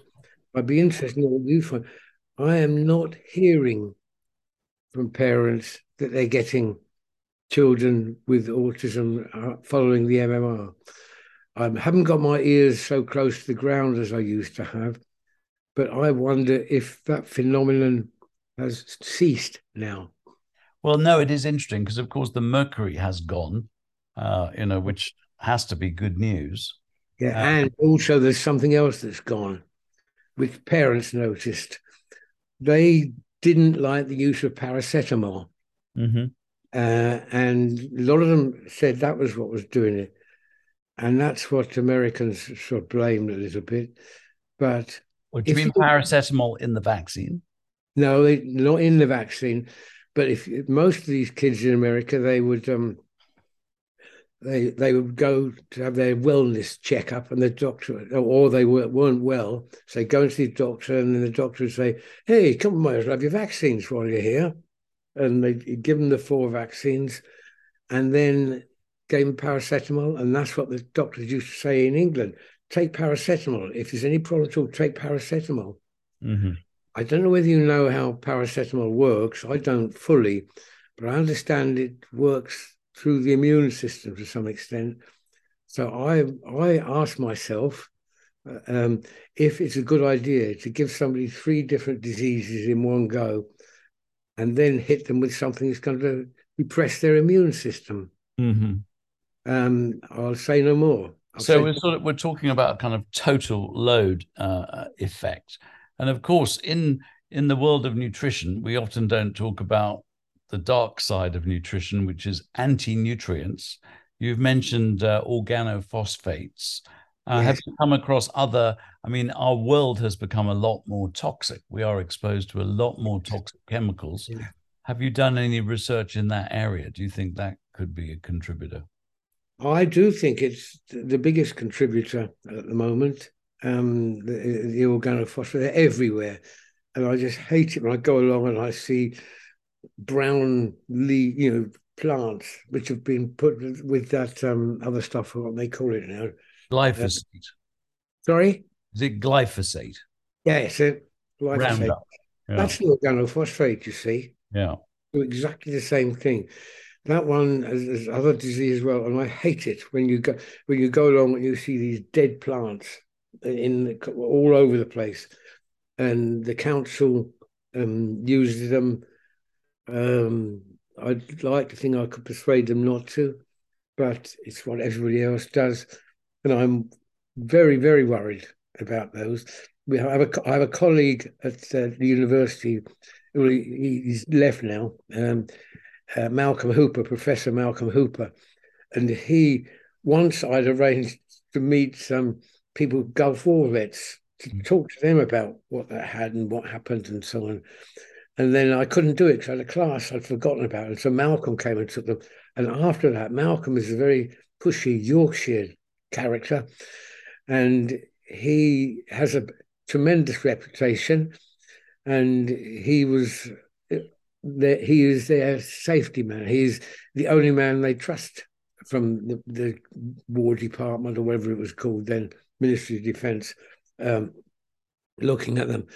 I'd be interested in what you find. I am not hearing from parents that they're getting children with autism uh, following the MMR. I haven't got my ears so close to the ground as I used to have, but I wonder if that phenomenon has ceased now. Well, no, it is interesting because, of course, the mercury has gone, uh, you know, which has to be good news. Yeah, uh, and also there's something else that's gone, which parents noticed. They didn't like the use of paracetamol. Mm-hmm. Uh, and a lot of them said that was what was doing it and that's what Americans sort of blamed a little bit. But what do you mean paracetamol in the vaccine? No, they, not in the vaccine. But if most of these kids in America, they would um, they they would go to have their wellness checkup, and the doctor, or they weren't well, so they go into the doctor, and then the doctor would say, "Hey, come on, might as well have your vaccines while you're here," and they give them the four vaccines, and then gave him paracetamol, and that's what the doctors used to say in England take paracetamol. If there's any problem at all, take paracetamol. Mm-hmm. I don't know whether you know how paracetamol works. I don't fully, but I understand it works through the immune system to some extent. So I I ask myself uh, um, if it's a good idea to give somebody three different diseases in one go, and then hit them with something that's going to depress their immune system. Mm-hmm. Um, I'll say no more. I'll so we're sort of we're talking about a kind of total load uh, effect, and of course, in in the world of nutrition, we often don't talk about the dark side of nutrition, which is anti-nutrients. You've mentioned uh, organophosphates. Uh, Have you come across other? I mean, our world has become a lot more toxic. We are exposed to a lot more toxic chemicals. Have you done any research in that area? Do you think that could be a contributor? I do think it's the biggest contributor at the moment. Um, the, the organophosphate, they're everywhere. And I just hate it when I go along and I see brown leaf, you know, plants which have been put with that um, other stuff, what they call it now. Glyphosate. Sorry? Is it glyphosate? Yes, it, like I say, Roundup. Yeah. that's the organophosphate, you see. yeah. do exactly the same thing. That one has, other disease as well, and I hate it when you go when you go along and you see these dead plants in the, all over the place, and the council um, uses them. Um, I'd like to think I could persuade them not to, but it's what everybody else does, and I'm very very worried about those. We have a I have a colleague at uh, the university. He, he's left now. Um, uh, Malcolm Hooper, Professor Malcolm Hooper, and he once I'd arranged to meet some people, Gulf War vets, to talk to them about what they had and what happened and so on. And then I couldn't do it because I had a class I'd forgotten about. And so Malcolm came and took them. And after that, Malcolm is a very pushy Yorkshire character. And he has a tremendous reputation. And he was that he is their safety man. He's the only man they trust from the, the War Department or whatever it was called then, Ministry of Defence, um, looking at them.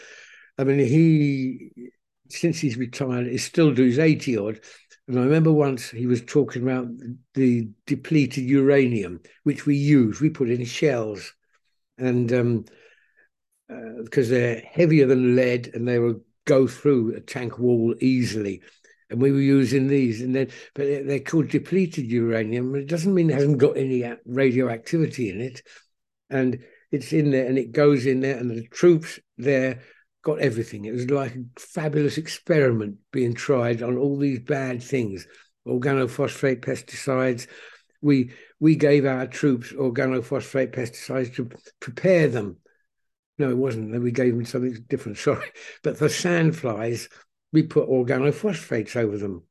I mean, he, since he's retired, is still his 80 odd. And I remember once he was talking about the depleted uranium, which we use, we put in shells. And um, uh, because they're heavier than lead and they will go through a tank wall easily. And we were using these, and then, but they're called depleted uranium. It doesn't mean it hasn't got any radioactivity in it, and it's in there, and it goes in there, and the troops there got everything. It was like a fabulous experiment being tried on all these bad things, organophosphate pesticides. We we gave our troops organophosphate pesticides to prepare them no, it wasn't. We gave them something different. Sorry, but for sandflies, we put organophosphates over them,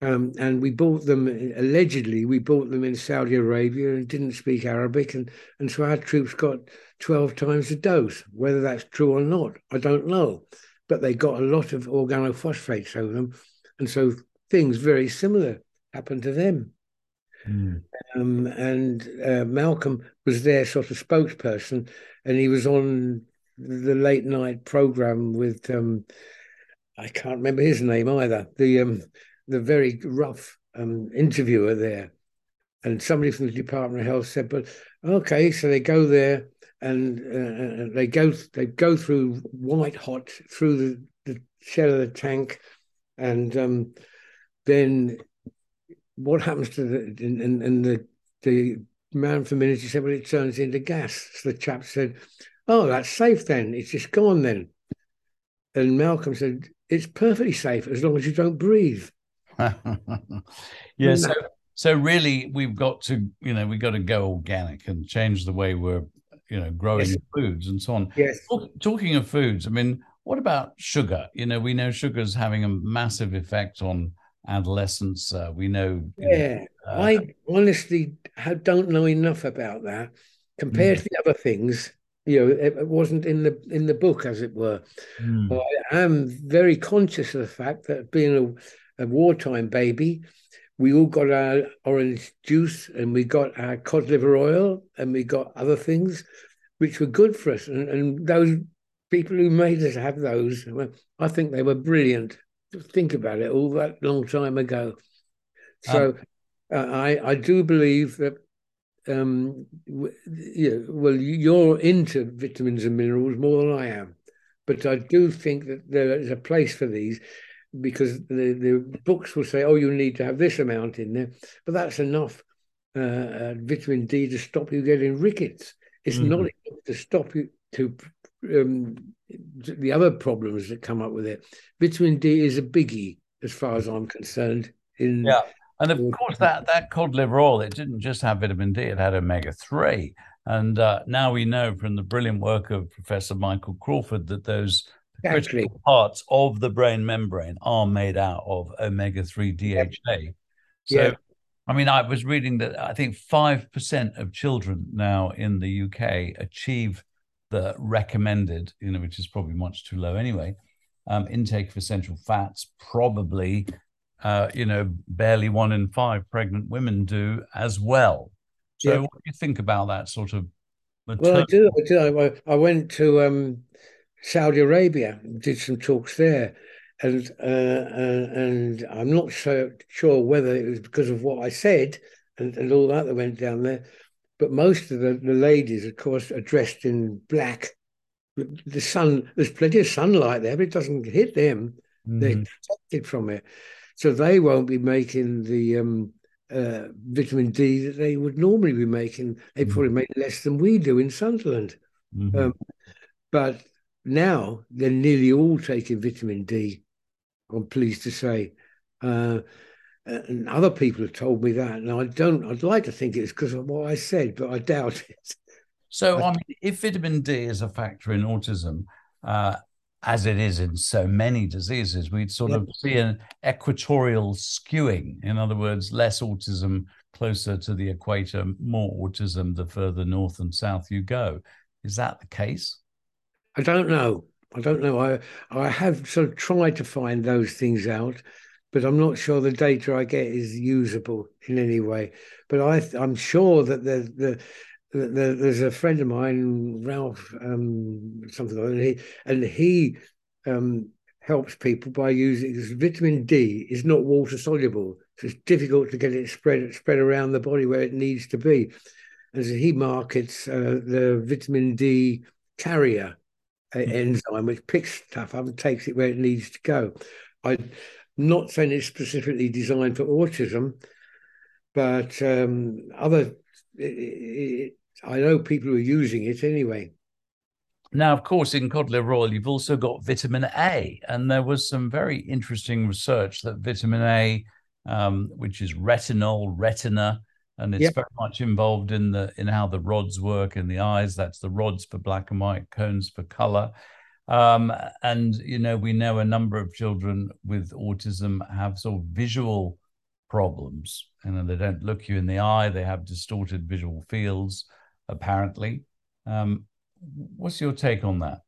um, and we bought them. Allegedly, we bought them in Saudi Arabia and didn't speak Arabic, and and so our troops got twelve times the dose. Whether that's true or not, I don't know, but they got a lot of organophosphates over them, and so things very similar happened to them. Mm. Um, and uh, Malcolm was their sort of spokesperson, and he was on the late night program with um, I can't remember his name either. The um, the very rough um, interviewer there, and somebody from the Department of Health said, "But okay, so they go there and uh, they go they go through white hot through the, the shell of the tank, and um, then." What happens to the and, and the the man from Ministry said, well, it turns into gas. So the chap said, oh, that's safe then. It's just gone then. And Malcolm said, it's perfectly safe as long as you don't breathe. yeah. So, so really, we've got to, you know, we've got to go organic and change the way we're, you know, growing Yes. foods and so on. Yes. Talk- Talking of foods, I mean, what about sugar? You know, we know sugar is having a massive effect on adolescents. Uh, we know, you know, Yeah. uh, I honestly don't know enough about that compared to the other things. You know, it, it wasn't in the in the book, as it were. mm, I am very conscious of the fact that being a, a wartime baby, we all got our orange juice and we got our cod liver oil and we got other things which were good for us. And, and those people who made us have those, I think they were brilliant. Think about it, all that long time ago. So um, uh, I I do believe that um, yeah, well, you're into vitamins and minerals more than I am, but I do think that there is a place for these because the, the books will say, oh, you need to have this amount in there, but that's enough uh, uh, vitamin D to stop you getting rickets. It's mm-hmm. not enough to stop you to um, the other problems that come up with it. Vitamin D is a biggie as far as I'm concerned. In yeah, and of course that that cod liver oil it didn't just have vitamin D; it had omega three. And uh, now we know from the brilliant work of Professor Michael Crawford that those exactly. critical parts of the brain membrane are made out of omega 3 DHA. So, yeah. I mean, I was reading that I think 5% of children now in the UK achieve the recommended, you know, which is probably much too low anyway, um, intake of essential fats. Probably, uh, you know, barely one in five pregnant women do as well. So, yeah. what do you think about that sort of? Well, I do. I do. I, I went to um, Saudi Arabia, did some talks there, and uh, uh, and I'm not so sure whether it was because of what I said and, and all that that went down there, but most of the, the ladies, of course, are dressed in black. The sun, there's plenty of sunlight there, but it doesn't hit them. Mm-hmm. They're protected from it, so they won't be making the um, uh, vitamin D that they would normally be making. They mm-hmm. probably make less than we do in Sunderland. Mm-hmm. Um, but now they're nearly all taking vitamin D. I'm pleased to say. Uh, and other people have told me that, and I don't. I'd like to think it's because of what I said, but I doubt it. So, I, mean, if vitamin D is a factor in autism, uh, as it is in so many diseases, we'd sort yeah. of see an equatorial skewing. In other words, less autism closer to the equator, more autism the further north and south you go. Is that the case? I don't know. I don't know. I I have sort of tried to find those things out, but I'm not sure the data I get is usable in any way. But I I'm sure that the the there's a friend of mine, Ralph, um, something like that, and he, and he um, helps people by using because vitamin D is not water soluble, so it's difficult to get it spread spread around the body where it needs to be. And so he markets uh, the vitamin D carrier, enzyme which picks stuff up and takes it where it needs to go. I'm not saying it's specifically designed for autism, but um, other, it, it, I know people who are using it anyway. Now, of course, in cod liver oil, you've also got vitamin A, and there was some very interesting research that vitamin A, um, which is retinol, retina, and it's yep. very much involved in the in how the rods work in the eyes. That's the rods for black and white, cones for color. Um, and you know, we know a number of children with autism have sort of visual problems. You know, they don't look you in the eye. They have distorted visual fields, apparently. Um, what's your take on that?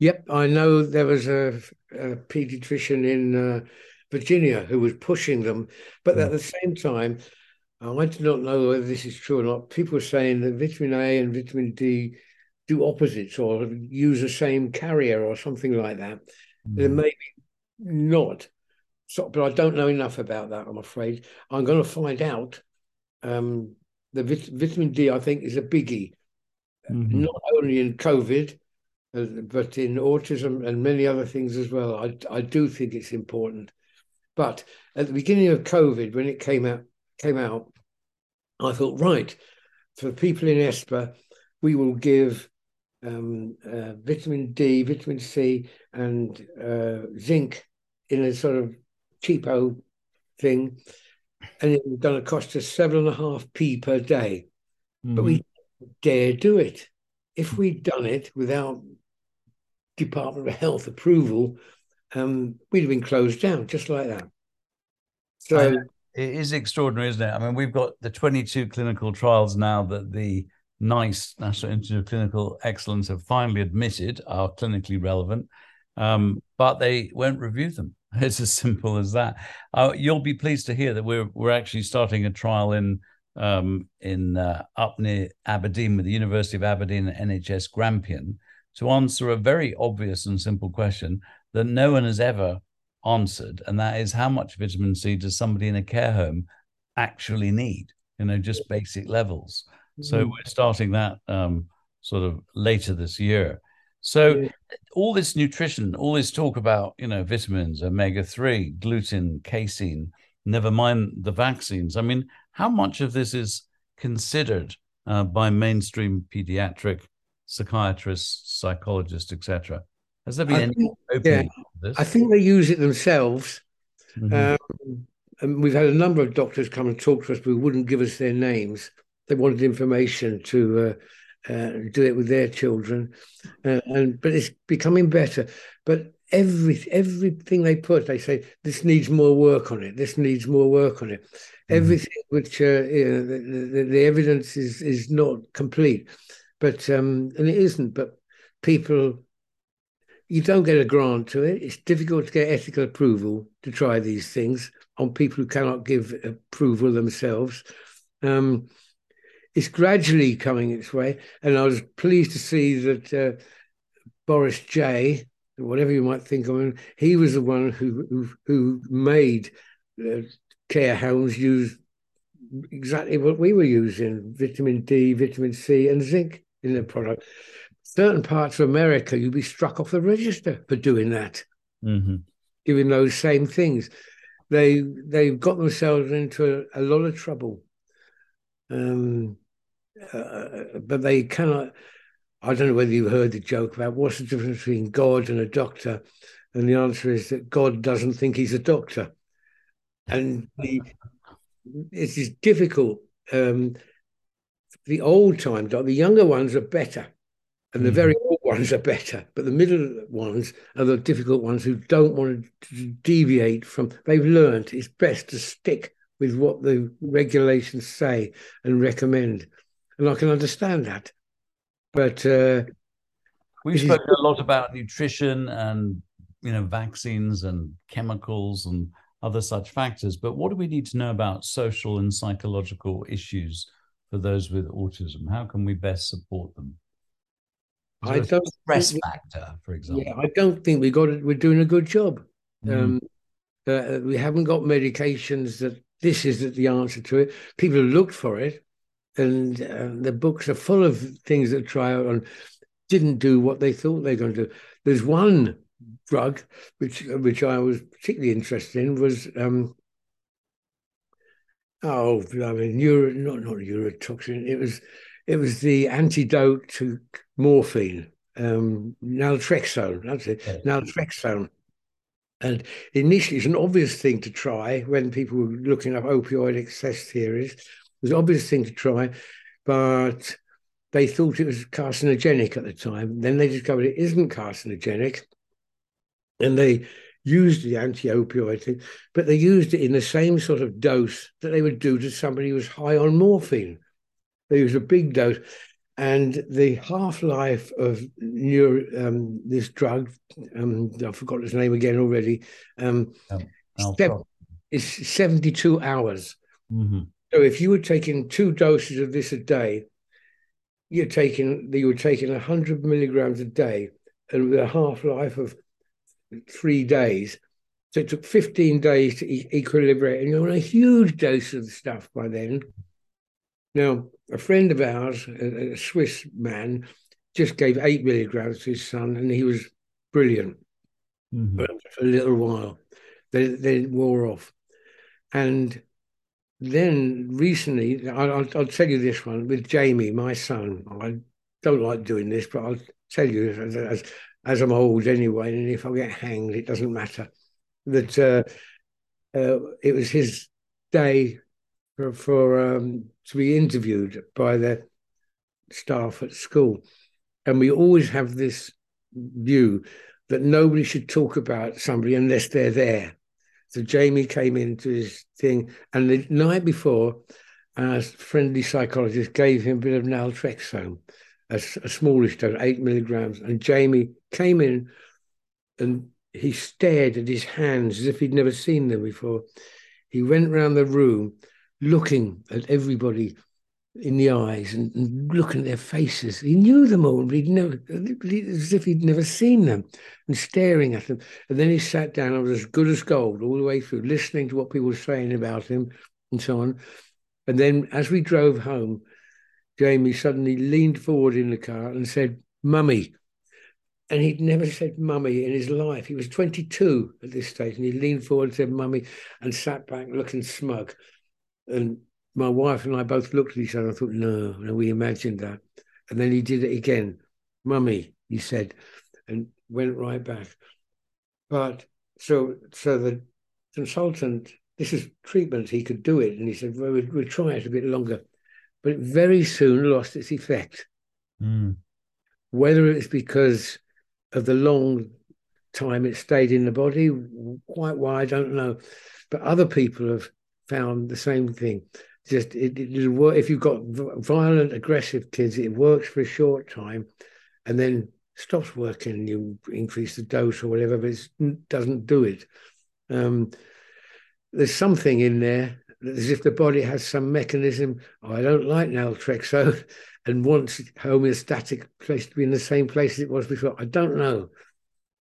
Yep, I know there was a, a pediatrician in uh, Virginia who was pushing them, but mm. at the same time, I do not know whether this is true or not. People are saying that vitamin A and vitamin D do opposites or use the same carrier or something like that. Mm. There may be not, so, but I don't know enough about that. I'm afraid I'm going to find out. Um, the vit- vitamin D, I think, is a biggie, mm-hmm. not only in COVID, uh, but in autism and many other things as well. I I do think it's important. But at the beginning of COVID, when it came out, came out, I thought, right, for people in ESPA, we will give um, uh, vitamin D, vitamin C, and uh, zinc in a sort of cheapo thing. And it was going to cost us seven and a half p per day. Mm-hmm. But we mm-hmm. dare do it. If we'd done it without Department of Health approval, um, we'd have been closed down just like that. So it is extraordinary, isn't it? I mean, we've got the 22 clinical trials now that the NICE National Institute of Clinical Excellence have finally admitted are clinically relevant, um, but they won't review them. It's as simple as that. Uh, you'll be pleased to hear that we're we're actually starting a trial in um, in uh, up near Aberdeen with the University of Aberdeen and NHS Grampian to answer a very obvious and simple question that no one has ever answered, and that is how much vitamin C does somebody in a care home actually need? You know, just basic levels. Mm-hmm. So we're starting that um, sort of later this year. So yeah. all this nutrition, all this talk about you know vitamins, omega three, gluten, casein, never mind the vaccines. I mean, how much of this is considered uh, by mainstream pediatric psychiatrists, psychologists, etc.? Has there been I any think, yeah, I think they use it themselves. Mm-hmm. Um, and we've had a number of doctors come and talk to us, but wouldn't give us their names. They wanted information to uh, uh, do it with their children, uh, and but it's becoming better. But every everything they put, they say this needs more work on it. This needs more work on it. Mm-hmm. Everything which uh, you know, the, the, the, evidence is is not complete, but um, and it isn't. But people, you don't get a grant to it. It's difficult to get ethical approval to try these things on people who cannot give approval themselves. Um, it's gradually coming its way, and I was pleased to see that uh, Boris J, whatever you might think of him, he was the one who who, who made uh, care homes use exactly what we were using: vitamin D, vitamin C, and zinc in the product. Certain parts of America, you'd be struck off the register for doing that, mm-hmm. giving those same things they they've got themselves into a, a lot of trouble. Um, uh, but they cannot. I don't know whether you heard the joke about what's the difference between God and a doctor, and the answer is that God doesn't think he's a doctor, and the, it is difficult. Um, the old time, doctor, the younger ones are better and the mm. very old ones are better, but the middle ones are the difficult ones who don't want to deviate from. They've learned it's best to stick with what the regulations say and recommend, and I can understand that. But uh, we've spoken a lot about nutrition and you know vaccines and chemicals and other such factors. But what do we need to know about social and psychological issues for those with autism? How can we best support them? I don't stress we, factor, for example. Yeah, I don't think we got it. We're doing a good job. Mm. Um, uh, we haven't got medications that this is the answer to it. People have looked for it, and uh, the books are full of things that try out and didn't do what they thought they were going to do. There's one drug which which I was particularly interested in was um, oh I mean neuro not not neurotoxin it was it was the antidote to morphine, um, naltrexone. That's it, yeah. naltrexone. And initially, it's an obvious thing to try when people were looking up opioid excess theories. It was an obvious thing to try, but they thought it was carcinogenic at the time. Then they discovered it isn't carcinogenic. And they used the anti-opioid thing, but they used it in the same sort of dose that they would do to somebody who was high on morphine. They used a big dose and the half life of neuro, um, this drug, um, I forgot his name again already, um, is 72 hours. Mm-hmm. So if you were taking two doses of this a day, you're taking you were taking 100 milligrams a day, and with a half life of three days. So it took 15 days to e- equilibrate, and you're on a huge dose of the stuff by then. Now, a friend of ours, a, a Swiss man, just gave eight milligrams to his son, and he was brilliant mm-hmm. for a little while. Then, then wore off, and then recently, I'll, I'll, tell you this one with Jamie, my son. I don't like doing this, but I'll tell you as, as, as I'm old anyway, and if I get hanged, it doesn't matter. That uh, uh, it was his day for, for um, to be interviewed by the staff at school, and we always have this view that nobody should talk about somebody unless they're there. So Jamie came into his thing, and the night before, our friendly psychologist gave him a bit of naltrexone, a, a smallish dose, eight milligrams, and Jamie came in, and he stared at his hands as if he'd never seen them before. He went round the room looking at everybody in the eyes and, and, looking at their faces. He knew them all, but he'd never, as if he'd never seen them, and staring at them. And then he sat down and was as good as gold all the way through, listening to what people were saying about him and so on. And then as we drove home, Jamie suddenly leaned forward in the car and said, Mummy. And he'd never said mummy in his life. He was 22 at this stage, and he leaned forward and said mummy and sat back looking smug. And my wife and I both looked at each other. I thought, no, no, we imagined that. And then he did it again. Mummy, he said, and went right back. But so so the consultant, this is treatment, he could do it. And he said, well, we'll, we'll try it a bit longer. But it very soon lost its effect. Mm. Whether it's because of the long time it stayed in the body, quite why, I don't know. But other people have found the same thing just it, it work if you've got violent, aggressive kids. It works for a short time, and then stops working. And You increase the dose or whatever, but it doesn't do it. Um, there's something in there as if the body has some mechanism. Oh, I don't like naltrexone, and wants homeostatic place to be in the same place as it was before. I don't know,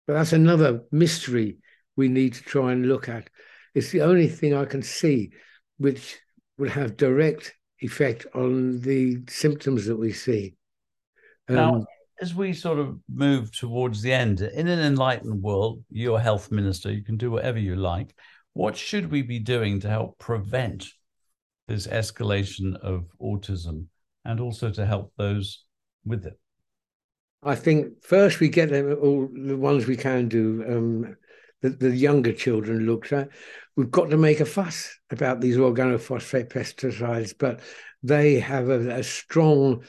but that's another mystery we need to try and look at. It's the only thing I can see which will have direct effect on the symptoms that we see. Um, now, as we sort of move towards the end, in an enlightened world, you're health minister, you can do whatever you like. What should we be doing to help prevent this escalation of autism and also to help those with it? I think first we get them all the ones we can do. Um, the, the younger children looked at we've got to make a fuss about these organophosphate pesticides, but they have a, a strong,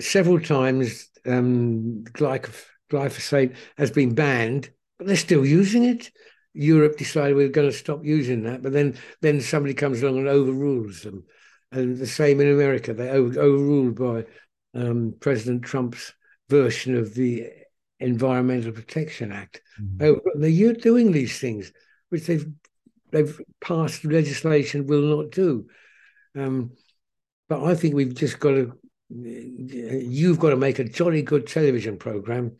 several times um, glyphosate has been banned, but they're still using it. Europe decided we are going to stop using that, but then then somebody comes along and overrules them, and the same in America. They over, overruled by um, President Trump's version of the Environmental Protection Act. Mm-hmm. They're doing these things, which they've they've passed legislation will not do. Um, but I think we've just got to, you've got to make a jolly good television program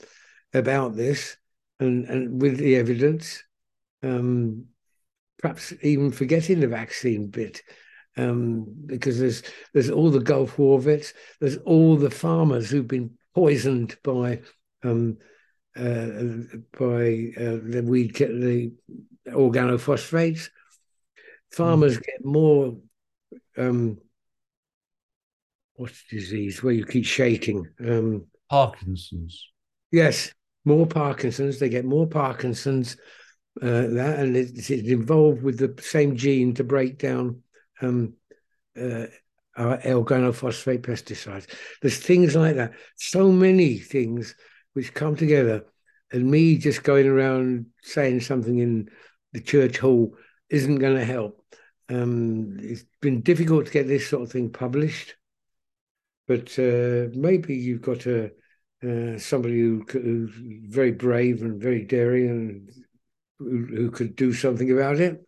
about this and, and with the evidence, um, perhaps even forgetting the vaccine bit. Um, because there's there's all the Gulf War vets, there's all the farmers who've been poisoned by um, uh, by uh, the weed the organophosphates. Farmers mm. get more um, what's the disease where you keep shaking? Um, Parkinson's. Yes, more Parkinson's. They get more Parkinson's. Uh, that and it's, it's, involved with the same gene to break down um, uh, our organophosphate pesticides. There's things like that. So many things which come together, and me just going around saying something in the church hall isn't going to help. Um, it's been difficult to get this sort of thing published, but uh, maybe you've got a uh, somebody who, who's very brave and very daring and who, who could do something about it.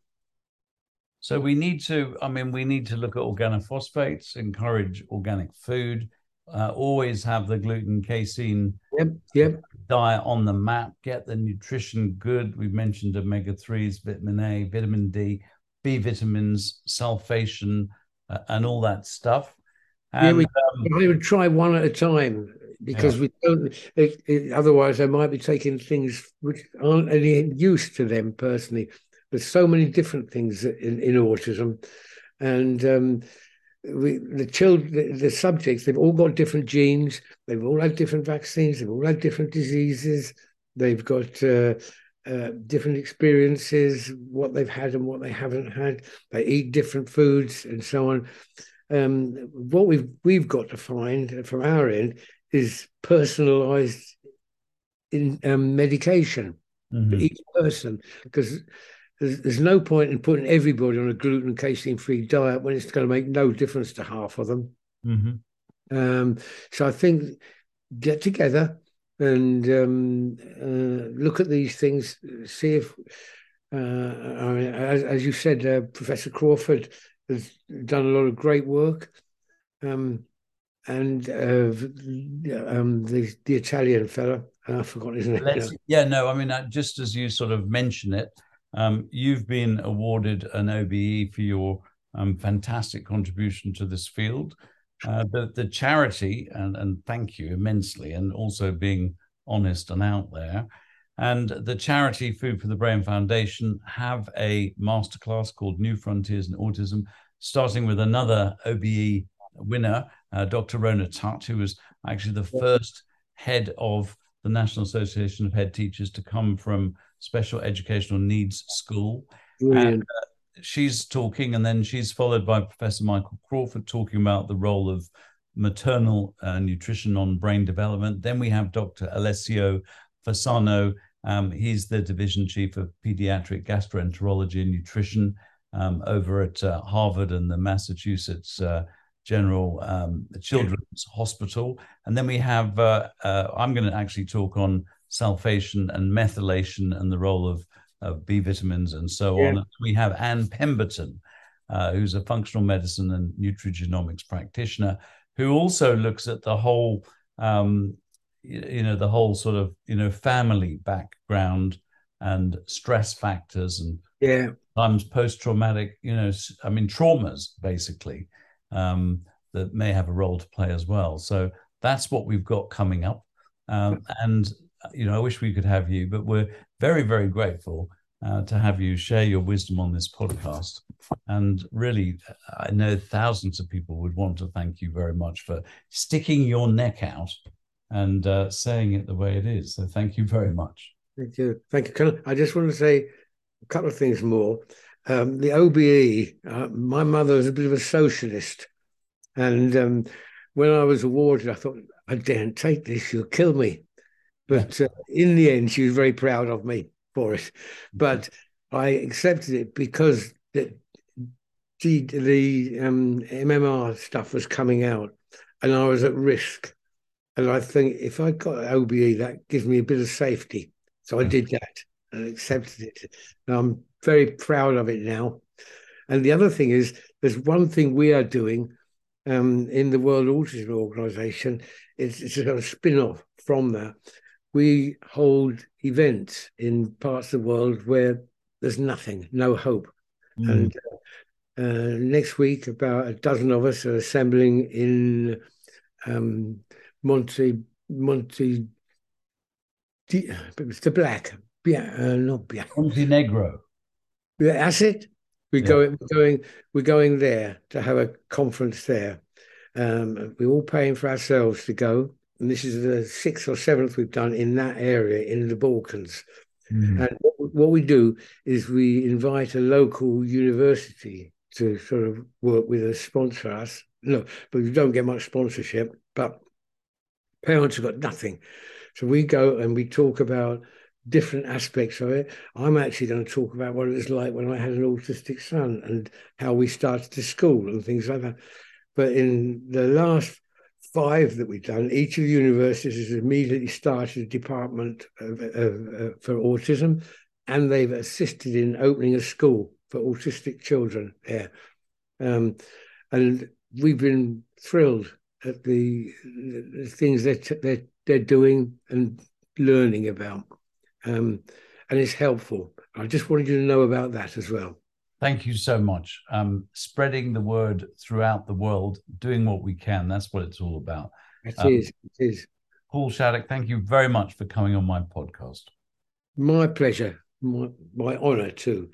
So we need to, I mean, we need to look at organophosphates, encourage organic food, uh, always have the gluten casein yep, yep. diet on the map, get the nutrition good. We've mentioned omega 3s, vitamin A, vitamin D, B vitamins, sulfation, uh, and all that stuff. And, yeah, we, um, I would try one at a time because yeah. we don't, it, it, otherwise, I might be taking things which aren't any use to them personally. There's so many different things in, in autism. And um, we, the children, the, the, subjects, they've all got different genes. They've all had different vaccines. They've all had different diseases. They've got uh, uh, different experiences, what they've had and what they haven't had. They eat different foods and so on. Um, what we've we've got to find from our end is personalised in um, medication mm-hmm. for each person because there's, there's no point in putting everybody on a gluten casein free diet when it's going to make no difference to half of them. Mm-hmm. Um, so I think get together and um, uh, look at these things, see if, uh, I mean, as, as you said, uh, Professor Crawford has done a lot of great work. Um, and uh, um, the the Italian fella, I forgot his name. Yeah, no, I mean, uh, just as you sort of mention it, um, you've been awarded an OBE for your um, fantastic contribution to this field. Uh, the the charity and and thank you immensely, and also being honest and out there. And the charity Food for the Brain Foundation have a masterclass called New Frontiers in Autism, starting with another OBE winner, uh, Dr. Rona Tutt, who was actually the first head of the National Association of Head Teachers to come from Special Educational Needs School. Brilliant. And uh, she's talking, and then she's followed by Professor Michael Crawford talking about the role of maternal uh, nutrition on brain development. Then we have Dr. Alessio Fasano. Um, he's the division chief of pediatric gastroenterology and nutrition um, over at uh, Harvard and the Massachusetts uh, General um, Children's. Hospital. And then we have, uh, uh, I'm going to actually talk on sulfation and methylation and the role of of B vitamins and so yeah. on. We have Anne Pemberton, uh, who's a functional medicine and nutrigenomics practitioner, who also looks at the whole, um, you, know, the whole sort of you know family background and stress factors and yeah, times post traumatic, you know, I mean traumas basically um, that may have a role to play as well. So that's what we've got coming up. Um, and you know, I wish we could have you, but we're very, very grateful uh, to have you share your wisdom on this podcast. And really, I know thousands of people would want to thank you very much for sticking your neck out and uh, saying it the way it is. So thank you very much. Thank you. Thank you. Can I, I just want to say a couple of things more. Um, the OBE, uh, my mother was a bit of a socialist. And um, when I was awarded, I thought, I daren't take this, you'll kill me. But uh, in the end, she was very proud of me for it. But I accepted it because the, the, the um, MMR stuff was coming out and I was at risk. And I think if I got OBE, that gives me a bit of safety. So I did that and accepted it. And I'm very proud of it now. And the other thing is, there's one thing we are doing um, in the World Autism Organization. It's, it's a kind of spin off from that we hold events in parts of the world where there's nothing, no hope. Mm. And uh, uh, next week, about a dozen of us are assembling in um, Monte Monte. It's the black, yeah, uh, not yeah. Montenegro. Yeah, that's it. We're yeah. going, we're going, we're going there to have a conference there. Um, we're all paying for ourselves to go and this is the sixth or seventh we've done in that area in the Balkans. Mm. And what, we do is we invite a local university to sort of work with us, sponsor us. No, but we don't get much sponsorship, but parents have got nothing. So we go and we talk about different aspects of it. I'm actually going to talk about what it was like when I had an autistic son and how we started to school and things like that. But in the last five that we've done, each of the universities has immediately started a department of, of, for autism, and they've assisted in opening a school for autistic children there. Um, and we've been thrilled at the, the things that they're, they're doing and learning about. Um, and it's helpful. I just wanted you to know about that as well. Thank you so much. Um, spreading the word throughout the world, doing what we can. That's what it's all about. It um, is. It is. Paul Shattock, thank you very much for coming on my podcast. My pleasure. My, my honor, too.